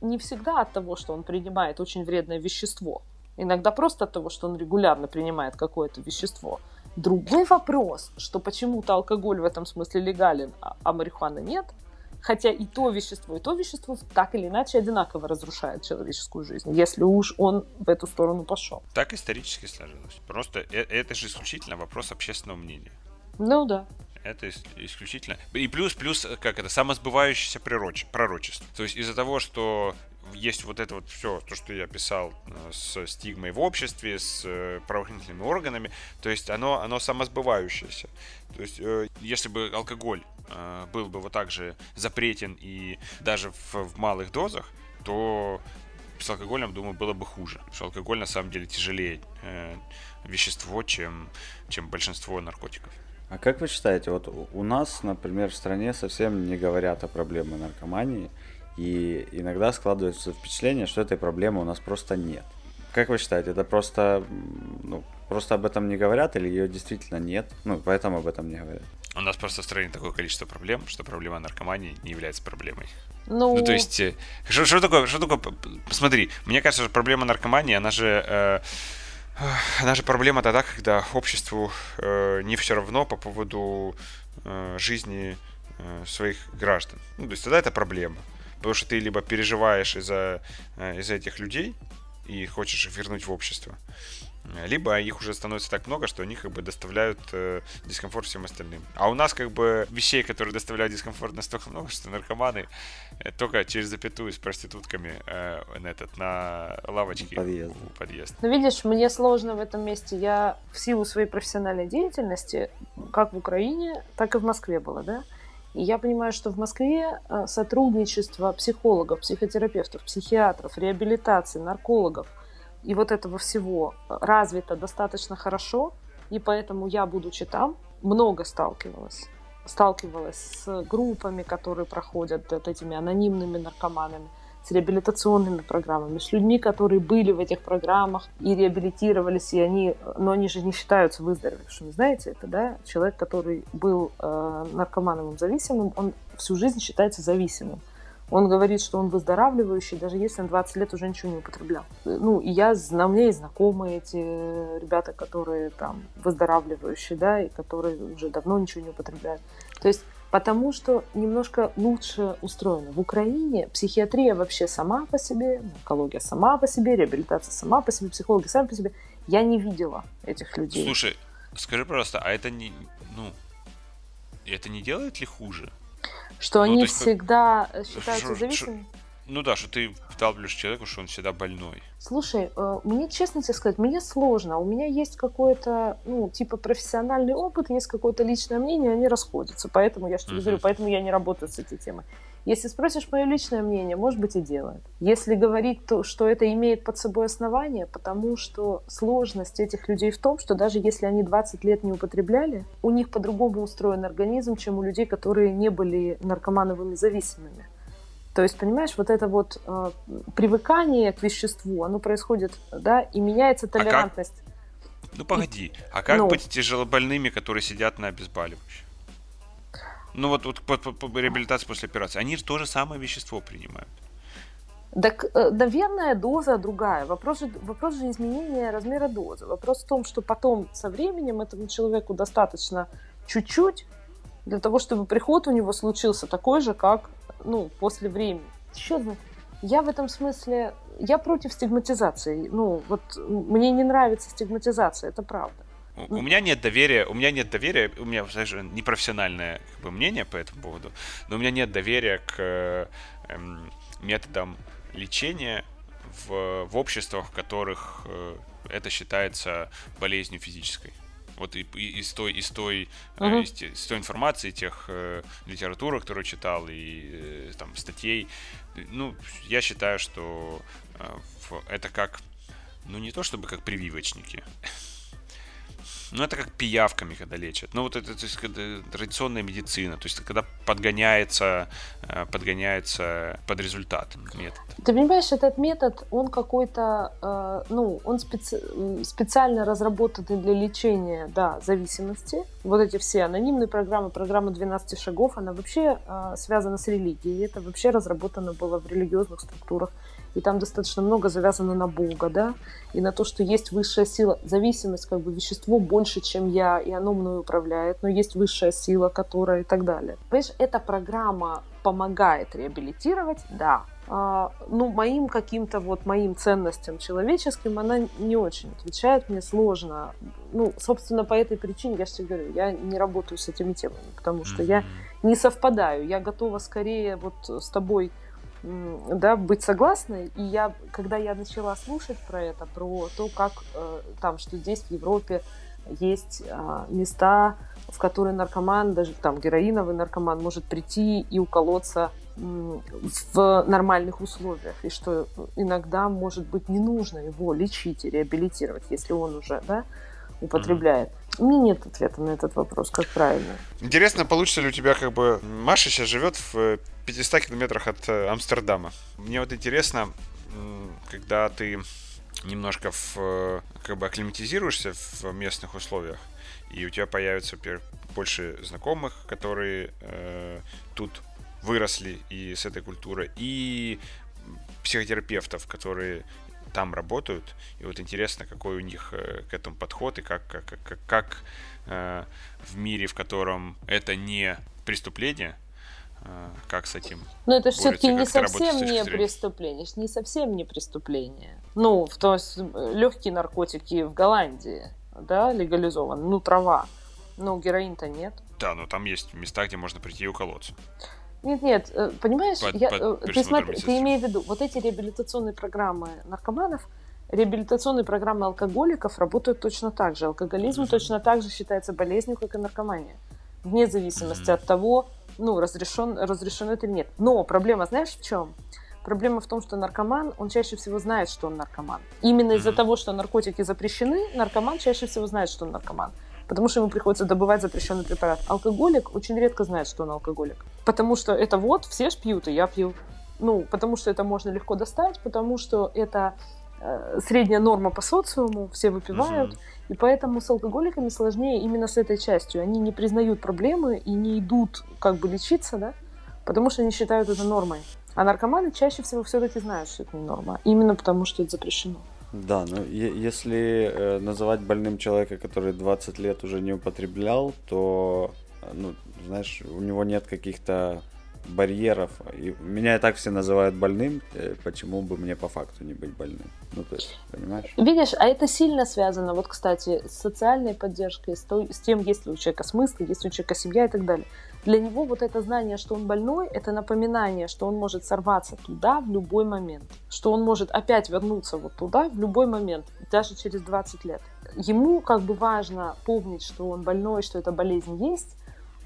не всегда от того, что он принимает очень вредное вещество. Иногда просто от того, что он регулярно принимает какое-то вещество. Другой вопрос, что почему-то алкоголь в этом смысле легален, а, а марихуана нет. Хотя и то вещество, и то вещество так или иначе одинаково разрушает человеческую жизнь, если уж он в эту сторону пошел. Так исторически сложилось. Просто э, это же исключительно вопрос общественного мнения. Ну да. Это исключительно. И плюс, плюс, как это, самосбывающееся пророчество. То есть из-за того, что есть вот это вот все, то, что я писал э, с стигмой в обществе, с э, правоохранительными органами, то есть оно, оно самосбывающееся. То есть э, если бы алкоголь был бы вот так же запретен и даже в, в малых дозах, то с алкоголем, думаю, было бы хуже. Потому что алкоголь на самом деле тяжелее э, вещество, чем, чем большинство наркотиков. А как вы считаете, вот у нас, например, в стране совсем не говорят о проблеме наркомании, и иногда складывается впечатление, что этой проблемы у нас просто нет. Как вы считаете, это просто, ну, просто об этом не говорят или ее действительно нет? Ну, поэтому об этом не говорят. У нас просто в стране такое количество проблем, что проблема наркомании не является проблемой. Ну, ну то есть, э, что, что такое, что такое, посмотри, мне кажется, что проблема наркомании, она же... Э, она же проблема тогда, когда обществу э, не все равно по поводу э, жизни э, своих граждан. Ну, то есть тогда это проблема. Потому что ты либо переживаешь из-за э, из этих людей и хочешь их вернуть в общество, либо их уже становится так много, что они как бы доставляют э, дискомфорт всем остальным. А у нас как бы вещей, которые доставляют дискомфорт настолько много, что наркоманы э, только через запятую с проститутками э, на, этот, на лавочке подъезд. подъезд. Ну видишь, мне сложно в этом месте. Я в силу своей профессиональной деятельности как в Украине, так и в Москве было, да? И я понимаю, что в Москве э, сотрудничество психологов, психотерапевтов, психиатров, реабилитации, наркологов и вот этого всего развито достаточно хорошо, и поэтому я, будучи там, много сталкивалась. Сталкивалась с группами, которые проходят вот этими анонимными наркоманами, с реабилитационными программами, с людьми, которые были в этих программах и реабилитировались, и они, но они же не считаются выздоровевшими. Знаете это, да? Человек, который был э, наркоманом зависимым, он всю жизнь считается зависимым. Он говорит, что он выздоравливающий, даже если он 20 лет уже ничего не употреблял. Ну, и я, на мне есть знакомые эти ребята, которые там выздоравливающие, да, и которые уже давно ничего не употребляют. То есть потому что немножко лучше устроено. В Украине психиатрия вообще сама по себе, онкология сама по себе, реабилитация сама по себе, психологи сами по себе. Я не видела этих людей. Слушай, скажи, пожалуйста, а это не, ну, это не делает ли хуже? Что ну, они всегда как... считаются зависимыми? Ну да, что ты вдалбливаешь человеку, что он всегда больной. Слушай, э, мне честно тебе сказать, мне сложно. У меня есть какой-то, ну, типа профессиональный опыт, есть какое-то личное мнение, они расходятся. Поэтому я что uh-huh. говорю, поэтому я не работаю с этой темой. Если спросишь мое личное мнение, может быть и делает. Если говорить, то, что это имеет под собой основание, потому что сложность этих людей в том, что даже если они 20 лет не употребляли, у них по-другому устроен организм, чем у людей, которые не были наркомановыми зависимыми. То есть, понимаешь, вот это вот э, привыкание к веществу, оно происходит, да, и меняется толерантность. А как? Ну погоди, а как ну, быть тяжелобольными, которые сидят на обезболивающих? Ну вот, вот по, по, по реабилитации после операции, они же то же самое вещество принимают. Так, э, наверное, доза другая. Вопрос же, вопрос же изменения размера дозы. Вопрос в том, что потом со временем этому человеку достаточно чуть-чуть для того, чтобы приход у него случился такой же, как ну, после времени. Еще я в этом смысле, я против стигматизации. Ну, вот мне не нравится стигматизация, это правда. У, у меня нет доверия, у меня нет доверия, у меня, знаешь, непрофессиональное как бы, мнение по этому поводу, но у меня нет доверия к э, методам лечения в, в обществах, в которых э, это считается болезнью физической. Вот и, и, из той, из той, uh-huh. из, из той информации, тех э, литературы, которую читал, и э, там статей, ну, я считаю, что э, это как, ну, не то чтобы как прививочники, ну, это как пиявками, когда лечат. Ну, вот это, то есть, традиционная медицина. То есть, когда подгоняется, э, подгоняется под результат метод. Ты понимаешь, этот метод, он какой-то, э, ну, он специ... специально разработанный для лечения, да, зависимости. Вот эти все анонимные программы, программа 12 шагов, она вообще э, связана с религией. Это вообще разработано было в религиозных структурах и там достаточно много завязано на Бога, да, и на то, что есть высшая сила. Зависимость, как бы, вещество больше, чем я, и оно мной управляет, но есть высшая сила, которая и так далее. Понимаешь, эта программа помогает реабилитировать, да, а, ну, моим каким-то вот моим ценностям человеческим она не очень отвечает, мне сложно. Ну, собственно, по этой причине, я же тебе говорю, я не работаю с этими темами, потому что я не совпадаю. Я готова скорее вот с тобой да, быть согласной. И я, когда я начала слушать про это, про то, как э, там, что здесь в Европе есть э, места, в которые наркоман, даже там героиновый наркоман может прийти и уколоться в нормальных условиях, и что иногда, может быть, не нужно его лечить и реабилитировать, если он уже да, употребляет. У меня нет ответа на этот вопрос, как правильно. Интересно, получится ли у тебя как бы... Маша сейчас живет в 500 километрах от э, Амстердама. Мне вот интересно, когда ты немножко в, э, как бы акклиматизируешься в местных условиях, и у тебя появится больше знакомых, которые э, тут выросли и с этой культурой, и психотерапевтов, которые там работают. И вот интересно, какой у них э, к этому подход и как, как, как, как э, в мире, в котором это не преступление, э, как с этим Но это все-таки не совсем не преступление, не совсем не преступление. Ну, то есть легкие наркотики в Голландии, да, легализованы, ну, трава. Но героин-то нет. Да, но там есть места, где можно прийти и уколоться. Нет, нет, э, понимаешь, под, я, под ты, смотри, ты имеешь в виду, вот эти реабилитационные программы наркоманов, реабилитационные программы алкоголиков работают точно так же. Алкоголизм mm-hmm. точно так же считается болезнью, как и наркомания. Вне зависимости mm-hmm. от того, ну, разрешен, разрешено это или нет. Но проблема, знаешь, в чем? Проблема в том, что наркоман, он чаще всего знает, что он наркоман. Именно mm-hmm. из-за того, что наркотики запрещены, наркоман чаще всего знает, что он наркоман. Потому что ему приходится добывать запрещенный препарат. Алкоголик очень редко знает, что он алкоголик. Потому что это вот, все ж пьют, и я пью. Ну, потому что это можно легко достать, потому что это э, средняя норма по социуму, все выпивают. Mm-hmm. И поэтому с алкоголиками сложнее именно с этой частью. Они не признают проблемы и не идут как бы лечиться, да, потому что они считают это нормой. А наркоманы чаще всего все-таки знают, что это не норма, именно потому что это запрещено. Да, но если э, называть больным человека, который 20 лет уже не употреблял, то, э, ну, знаешь, у него нет каких-то барьеров. И меня и так все называют больным, э, почему бы мне по факту не быть больным? Ну, то есть, понимаешь? Видишь, а это сильно связано, вот, кстати, с социальной поддержкой, с, той, с тем, есть ли у человека смысл, есть ли у человека семья и так далее. Для него вот это знание, что он больной, это напоминание, что он может сорваться туда в любой момент, что он может опять вернуться вот туда в любой момент, даже через 20 лет. Ему как бы важно помнить, что он больной, что эта болезнь есть,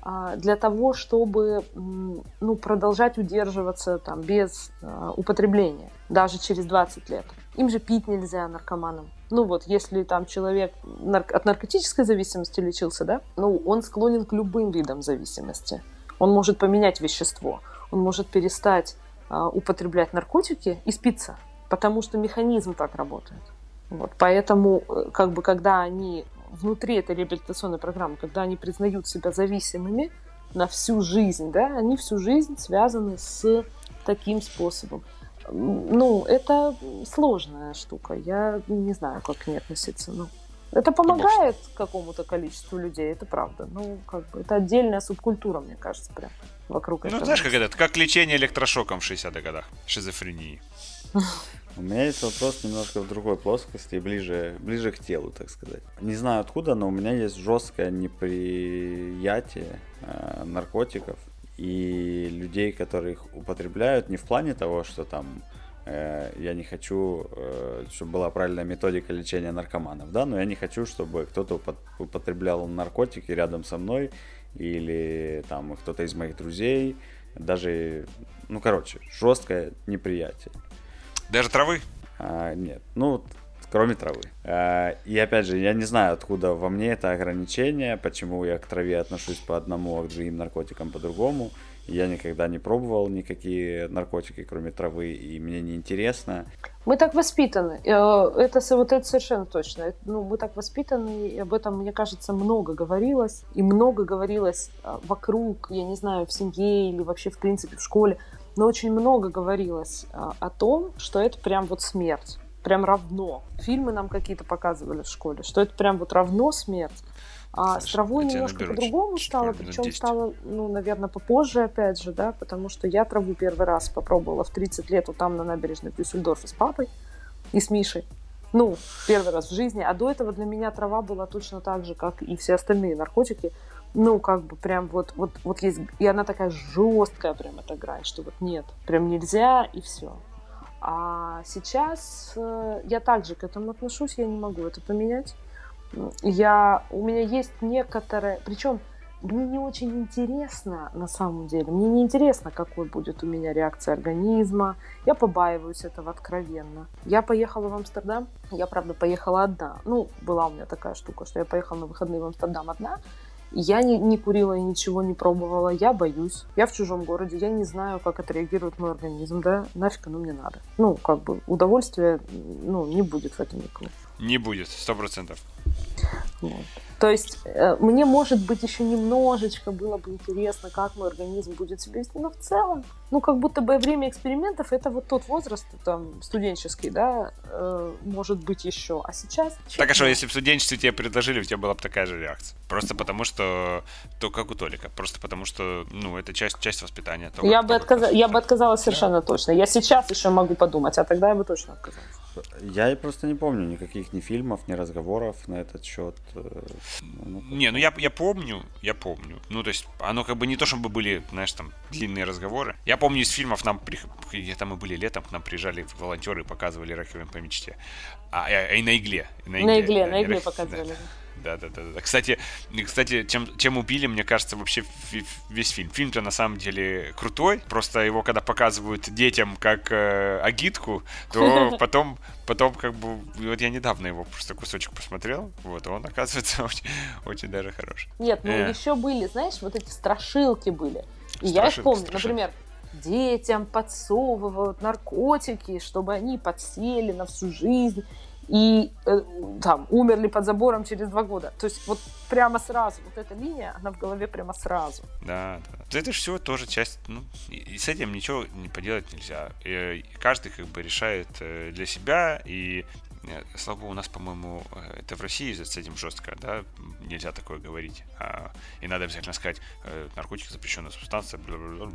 а, для того, чтобы ну, продолжать удерживаться там, без а, употребления, даже через 20 лет. Им же пить нельзя наркоманам. Ну вот, если там человек от наркотической зависимости лечился, да, ну, он склонен к любым видам зависимости. Он может поменять вещество, он может перестать а, употреблять наркотики и спиться, потому что механизм так работает. Вот, поэтому, э, как бы, когда они внутри этой реабилитационной программы, когда они признают себя зависимыми на всю жизнь, да, они всю жизнь связаны с таким способом. Ну, это сложная штука. Я не знаю, как к ней относиться. Ну, это помогает какому-то количеству людей, это правда. Ну, как бы, это отдельная субкультура, мне кажется, прям вокруг ну, этого. Ну, знаешь, как это, как лечение электрошоком в 60-х годах, шизофрении. У меня есть вопрос немножко в другой плоскости, ближе, ближе к телу, так сказать. Не знаю откуда, но у меня есть жесткое неприятие э, наркотиков и людей, которые их употребляют, не в плане того, что там э, я не хочу, э, чтобы была правильная методика лечения наркоманов, да, но я не хочу, чтобы кто-то употреблял наркотики рядом со мной или там кто-то из моих друзей, даже, ну, короче, жесткое неприятие. Даже травы? А, нет, ну, кроме травы. А, и опять же, я не знаю, откуда во мне это ограничение, почему я к траве отношусь по одному, а к другим наркотикам по другому. Я никогда не пробовал никакие наркотики, кроме травы, и мне не интересно. Мы так воспитаны. Э, это, вот это совершенно точно. Ну, мы так воспитаны, и об этом, мне кажется, много говорилось. И много говорилось э, вокруг, я не знаю, в семье или вообще, в принципе, в школе но очень много говорилось о том, что это прям вот смерть, прям равно. Фильмы нам какие-то показывали в школе, что это прям вот равно смерть. А Слушай, с травой немножко по-другому стало, причем стало, ну, наверное, попозже, опять же, да, потому что я траву первый раз попробовала в 30 лет вот там на набережной Дюссельдорфа с папой и с Мишей. Ну, первый раз в жизни. А до этого для меня трава была точно так же, как и все остальные наркотики ну, как бы прям вот, вот, вот есть, и она такая жесткая прям эта грань, что вот нет, прям нельзя и все. А сейчас э, я также к этому отношусь, я не могу это поменять. Я, у меня есть некоторые, причем мне не очень интересно на самом деле, мне не интересно, какой будет у меня реакция организма, я побаиваюсь этого откровенно. Я поехала в Амстердам, я, правда, поехала одна. Ну, была у меня такая штука, что я поехала на выходные в Амстердам одна, я не, не курила и ничего не пробовала, я боюсь. Я в чужом городе, я не знаю, как отреагирует мой организм, да, нафиг оно мне надо. Ну, как бы удовольствия, ну, не будет в этом никакого. Не будет, сто процентов. Вот. То есть э, мне, может быть, еще немножечко было бы интересно, как мой организм будет себя вести, но в целом, ну, как будто бы время экспериментов это вот тот возраст, там, студенческий, да, э, может быть еще. А сейчас... Так, а что, если бы в студенчестве тебе предложили, у тебя была бы такая же реакция? Просто потому что, то как у Толика, просто потому что, ну, это часть, часть воспитания. То, я, бы отказ... я бы отказалась совершенно да. точно. Я сейчас еще могу подумать, а тогда я бы точно отказалась. Я просто не помню никаких ни фильмов, ни разговоров на этот счет. Э, ну, не, ну я, я помню, я помню. Ну, то есть, оно как бы не то, чтобы были, знаешь, там, длинные разговоры. Я помню из фильмов, нам, при... где там мы были летом, к нам приезжали волонтеры и показывали «Реквием по мечте». А, а, и на игле. На игле, на игле, да, на игле показывали. Да. Да, да, да, да. Кстати, кстати, чем, чем убили, мне кажется, вообще весь фильм. Фильм-то на самом деле крутой. Просто его, когда показывают детям как э, агитку, то потом, потом как бы... Вот я недавно его просто кусочек посмотрел, вот, он оказывается очень, очень даже хороший. Нет, ну э. еще были, знаешь, вот эти страшилки были. И я их помню, страшилки. например, детям подсовывают наркотики, чтобы они подсели на всю жизнь и э, там умерли под забором через два года. То есть вот прямо сразу, вот эта линия, она в голове прямо сразу. Да, да. Это все тоже часть, ну, и, с этим ничего не поделать нельзя. И, и каждый как бы решает э, для себя, и э, Слава богу, у нас, по-моему, э, это в России с этим жестко, да, нельзя такое говорить. А, и надо обязательно сказать, наркотики запрещенная субстанция, бла-бла-бла,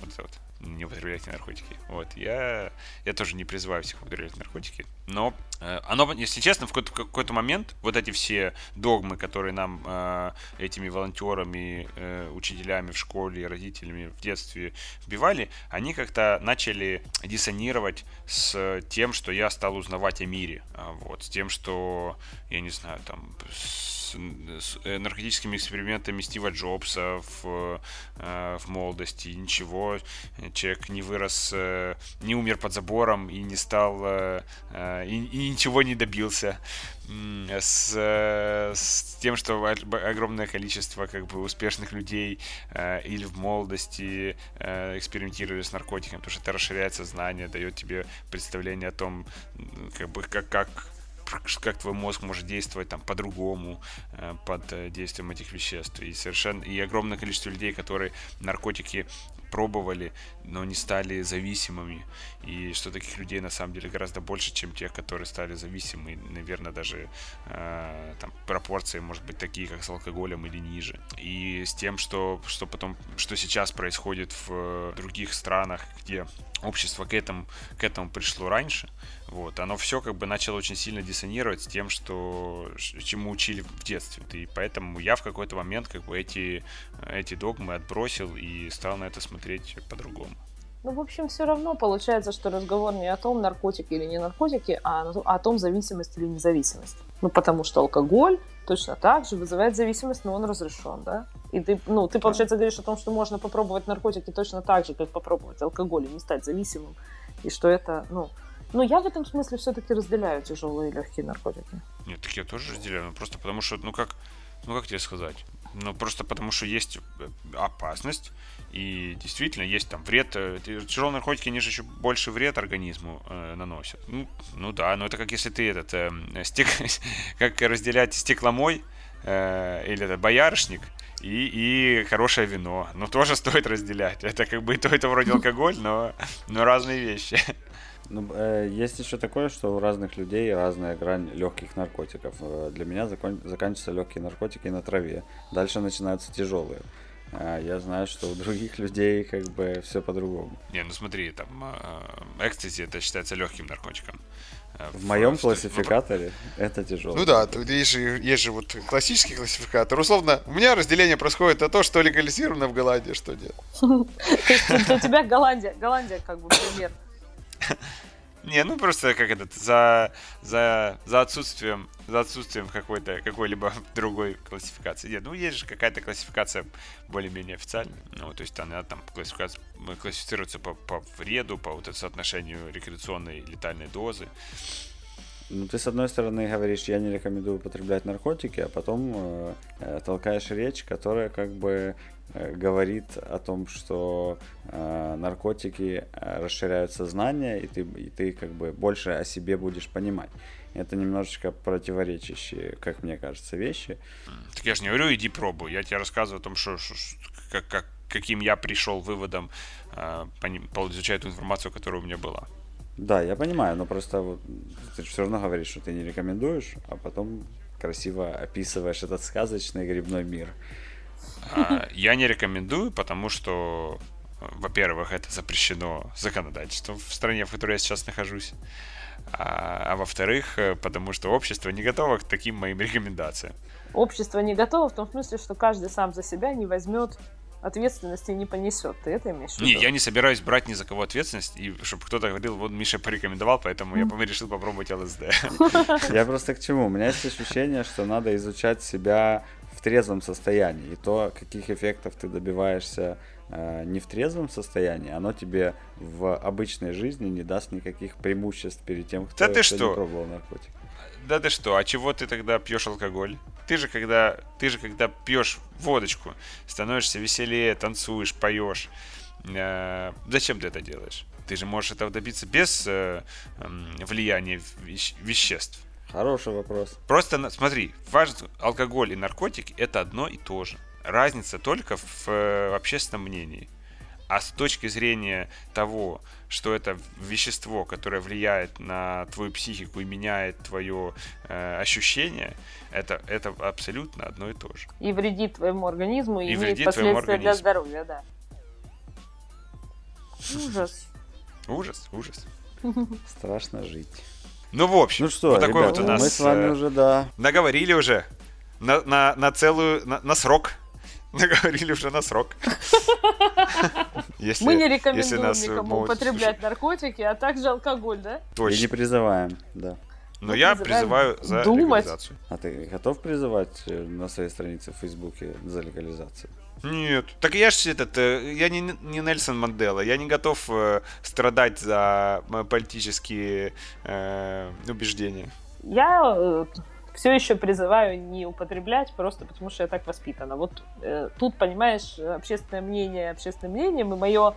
вот это вот не употребляйте наркотики. Вот, я, я тоже не призываю всех употреблять наркотики, но э, оно, если честно, в какой-то, какой-то момент вот эти все догмы, которые нам э, этими волонтерами, э, учителями в школе, родителями в детстве вбивали, они как-то начали диссонировать с тем, что я стал узнавать о мире, вот, с тем, что, я не знаю, там, с с э, наркотическими экспериментами Стива Джобса в, э, в молодости. Ничего, человек не вырос, э, не умер под забором и не стал, и, и ничего не добился. С, с тем, что огромное количество как бы успешных людей или в молодости экспериментировали с наркотиками, потому что это расширяет сознание, дает тебе представление о том, как бы как, как как твой мозг может действовать там по-другому э, под э, действием этих веществ. И совершенно и огромное количество людей, которые наркотики пробовали, но не стали зависимыми. И что таких людей на самом деле гораздо больше, чем тех, которые стали зависимы. Наверное, даже э, там пропорции, может быть, такие, как с алкоголем или ниже. И с тем, что, что потом, что сейчас происходит в других странах, где общество к этому, к этому пришло раньше, вот, оно все как бы начало очень сильно диссонировать с тем, что чему учили в детстве. И поэтому я в какой-то момент как бы эти, эти догмы отбросил и стал на это смотреть по-другому. Ну, в общем, все равно получается, что разговор не о том, наркотики или не наркотики, а о том, зависимость или независимость. Ну, потому что алкоголь точно так же вызывает зависимость, но он разрешен, да? И ты, ну, ты, получается, говоришь о том, что можно попробовать наркотики точно так же, как попробовать алкоголь и не стать зависимым. И что это, ну, но я в этом смысле все-таки разделяю тяжелые и легкие наркотики. Нет, так я тоже разделяю. Ну, просто потому что, ну как, ну как тебе сказать? Ну просто потому что есть э, опасность, и действительно есть там вред. Э, тяжелые наркотики, они же еще больше вред организму э, наносят. Ну, ну да, но это как если ты этот, э, стек, как разделять стекломой э, или это боярышник, и, и хорошее вино. Ну, тоже стоит разделять. Это как бы то это вроде алкоголь, но, но разные вещи. Ну, э, есть еще такое, что у разных людей разная грань легких наркотиков. Э, для меня закон, заканчиваются легкие наркотики на траве. Дальше начинаются тяжелые. А я знаю, что у других людей как бы все по-другому. Не, ну смотри, там э, экстази это считается легким наркотиком. Э, в, в моем в, классификаторе ну, это тяжело. Ну да, есть же, есть же вот классический классификатор. Условно, у меня разделение происходит на то, что легализировано в Голландии, что нет. То есть у тебя Голландия, Голландия как бы пример. Не, ну просто как этот, за, за, за отсутствием, за отсутствием какой-то, какой-либо другой классификации. Нет, ну есть же какая-то классификация более-менее официальная. Ну, то есть она там классификация, классифицируется по, по вреду, по вот соотношению рекреационной летальной дозы. Ну, ты с одной стороны говоришь, я не рекомендую употреблять наркотики, а потом э, э толкаешь речь, которая как бы говорит о том, что э, наркотики э, расширяют сознание, и ты, и ты как бы больше о себе будешь понимать. Это немножечко противоречащие, как мне кажется, вещи. Так я же не говорю, иди пробуй. Я тебе рассказываю о том, что, что как, как, каким я пришел выводом, э, изучая эту информацию, которая у меня была. Да, я понимаю, но просто вот, ты все равно говоришь, что ты не рекомендуешь, а потом красиво описываешь этот сказочный грибной мир. А, я не рекомендую, потому что, во-первых, это запрещено законодательством в стране, в которой я сейчас нахожусь. а, а во-вторых, э, потому что общество не готово к таким моим рекомендациям. Общество не готово в том смысле, что каждый сам за себя не возьмет ответственности не понесет. Ты это имеешь в виду? Не, я не собираюсь брать ни за кого ответственность, и чтобы кто-то говорил, вот Миша порекомендовал, поэтому я решил попробовать ЛСД. Я просто к чему? У меня есть ощущение, что надо изучать себя трезвом состоянии. И то, каких эффектов ты добиваешься э, не в трезвом состоянии, оно тебе в обычной жизни не даст никаких преимуществ перед тем, кто, да ты кто что? не пробовал наркотик. Да ты что, а чего ты тогда пьешь алкоголь? Ты же когда, ты же когда пьешь водочку, становишься веселее, танцуешь, поешь. Э, зачем ты это делаешь? Ты же можешь этого добиться без э, э, влияния вещ- веществ. Хороший вопрос. Просто смотри, важно, алкоголь и наркотики это одно и то же. Разница только в, э, в общественном мнении. А с точки зрения того, что это вещество, которое влияет на твою психику и меняет твое э, ощущение, это, это абсолютно одно и то же. И вредит твоему организму, и, И имеет последствия для здоровья, да. Ужас. Ужас, ужас. Страшно жить. Ну, в общем, Ну что, вот такой ребята, вот у нас мы с вами э, уже, да, наговорили уже на, на, на целую, на, на срок. Наговорили уже на срок. Если, Мы не если рекомендуем нас, э, никому могут употреблять наркотики, а также алкоголь, да? и не Точно. призываем, да. Но мы я призываю за думать. легализацию. А ты готов призывать э, на своей странице в Фейсбуке за легализацию? Нет. Так я же этот, э, я не, не Нельсон Мандела, я не готов э, страдать за мои политические э, убеждения. Я все еще призываю не употреблять, просто потому что я так воспитана. Вот э, тут, понимаешь, общественное мнение, общественное мнение, и мое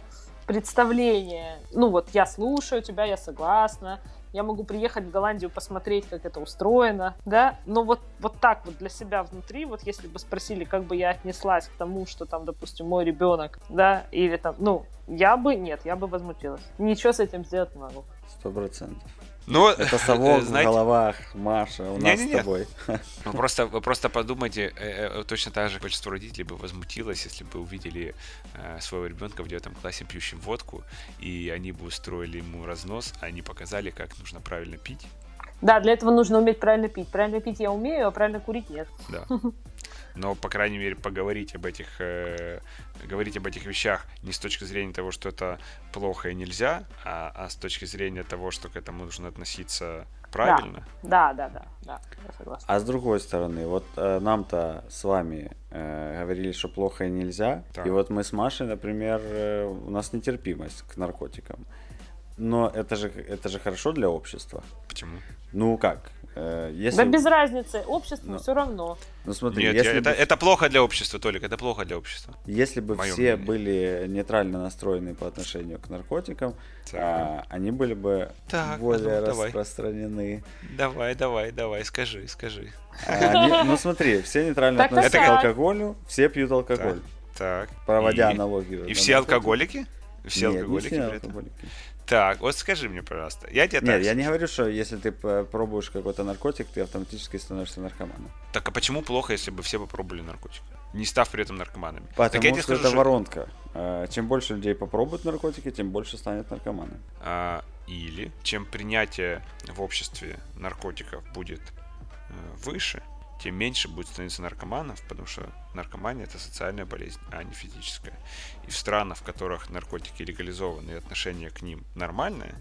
представление. Ну вот я слушаю тебя, я согласна. Я могу приехать в Голландию посмотреть, как это устроено, да, но вот, вот так вот для себя внутри, вот если бы спросили, как бы я отнеслась к тому, что там, допустим, мой ребенок, да, или там, ну, я бы, нет, я бы возмутилась. Ничего с этим сделать не могу. Сто процентов. Но, Это совок э, в знаете, головах, Маша, у нас с Не-не-не. тобой. Вы просто, вы просто подумайте, э, э, точно так же большинство родителей бы возмутилось, если бы увидели э, своего ребенка в девятом классе пьющим водку, и они бы устроили ему разнос, а они показали, как нужно правильно пить. Да, для этого нужно уметь правильно пить. Правильно пить я умею, а правильно курить нет. Да. Но, по крайней мере, поговорить об этих, э, говорить об этих вещах не с точки зрения того, что это плохо и нельзя, а, а с точки зрения того, что к этому нужно относиться правильно. Да, да, да, да, я согласна. А с другой стороны, вот э, нам-то с вами э, говорили, что плохо и нельзя. Так. И вот мы с Машей, например, э, у нас нетерпимость к наркотикам. Но это же, это же хорошо для общества. Почему? Ну как? Э, если... Да без разницы, обществу Ну. все равно. Ну смотри, Нет, если, я- это, бы, это плохо для общества, Толик, это плохо для общества. если бы все мнение. были нейтрально настроены по отношению к наркотикам, Так. а, они были бы Так, более ну, давай. распространены. Давай, давай, давай, скажи, скажи. А они- ну смотри, все нейтрально Так-то относятся к так. алкоголю, все пьют алкоголь. Так. Проводя и, аналогию. И все наркотики. алкоголики? Все Нет, не алкоголики все при этом? алкоголики. Так, вот скажи мне, пожалуйста. Я тебе Нет, так я не говорю, что если ты пробуешь какой-то наркотик, ты автоматически становишься наркоманом. Так а почему плохо, если бы все попробовали наркотик? Не став при этом наркоманами. Потому так я тебе что скажу, это воронка. Э, Чем больше людей попробуют наркотики, тем больше станет наркоманами. а, или чем принятие в обществе наркотиков будет э, выше, тем меньше будет становиться наркоманов, потому что наркомания это социальная болезнь, а не физическая. И в странах, в которых наркотики легализованы и отношение к ним нормальное,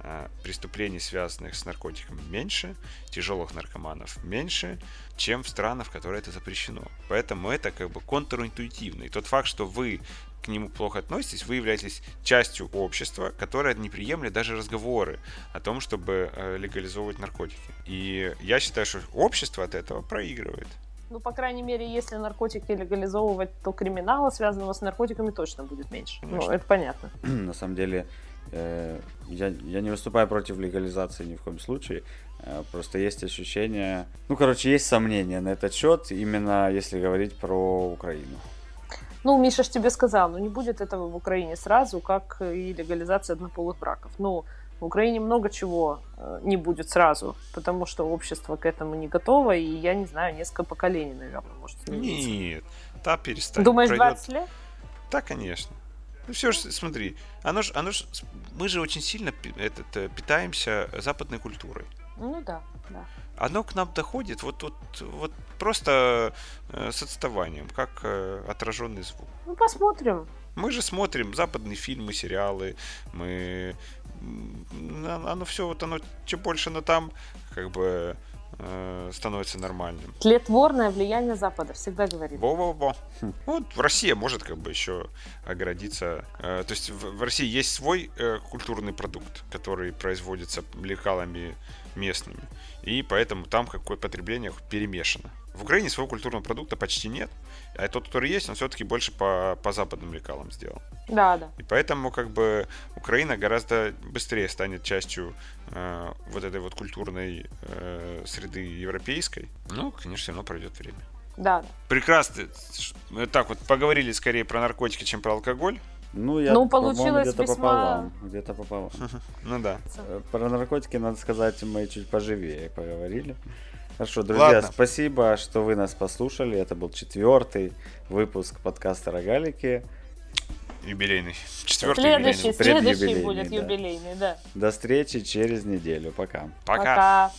а, преступлений, связанных с наркотиками, меньше, тяжелых наркоманов меньше, чем в странах, в которых это запрещено. Поэтому это как бы контринтуитивно. И тот факт, что вы к нему плохо относитесь, вы являетесь частью общества, которое не приемлет даже разговоры о том, чтобы э, легализовывать наркотики. И я считаю, что общество от этого проигрывает. Ну, по крайней мере, если наркотики легализовывать, то криминала, связанного с наркотиками, точно будет меньше. Конечно. Ну, это понятно. На самом деле, э, я, я не выступаю против легализации ни в коем случае. Э, Просто есть ощущение... Ну, короче, есть сомнения на этот счет, именно если говорить про Украину. Ну, Миша ж тебе сказал, ну не будет этого в Украине сразу, как и легализация однополых браков. Ну, в Украине много чего э, не будет сразу, потому что общество к этому не готово, и я не знаю, несколько поколений, наверное, может смениться. Нет, да, перестань. Думаешь, Пройдет- 20 лет? Да, конечно. Ну все же, смотри, оно ж, оно ж, мы же очень сильно этот, э, питаемся западной культурой. Ну да, да. Оно к нам доходит вот, вот, вот просто э, с отставанием, как э, отраженный звук. Ну посмотрим. Мы же смотрим западные фильмы, сериалы, мы оно все вот оно чем больше оно там как бы э, становится нормальным. Тлетворное влияние Запада, всегда говорим. Во-во-во. Хм. Вот Россия может как бы еще оградиться. Э, то есть в, в России есть свой э, культурный продукт, который производится лекалами местными. И поэтому там какое потребление перемешано. В Украине своего культурного продукта почти нет, а тот, который есть, он все-таки больше по, по западным лекалам сделал. Да, да. И поэтому как бы Украина гораздо быстрее станет частью э, вот этой вот культурной э, среды европейской. Ну, конечно, все равно пройдет время. Да. Прекрасно. Так вот, поговорили скорее про наркотики, чем про алкоголь. Ну, я, ну, получилось где-то весьма... пополам. Где-то пополам. Ну да. Э, про наркотики, надо сказать, мы чуть поживее поговорили. Хорошо, друзья, Ладно. спасибо, что вы нас послушали. Это был четвертый выпуск подкаста «Рогалики». Юбилейный. Четвертый Следующий, юбилейный. следующий будет да. юбилейный, да. До встречи через неделю. Пока. Пока. Пока.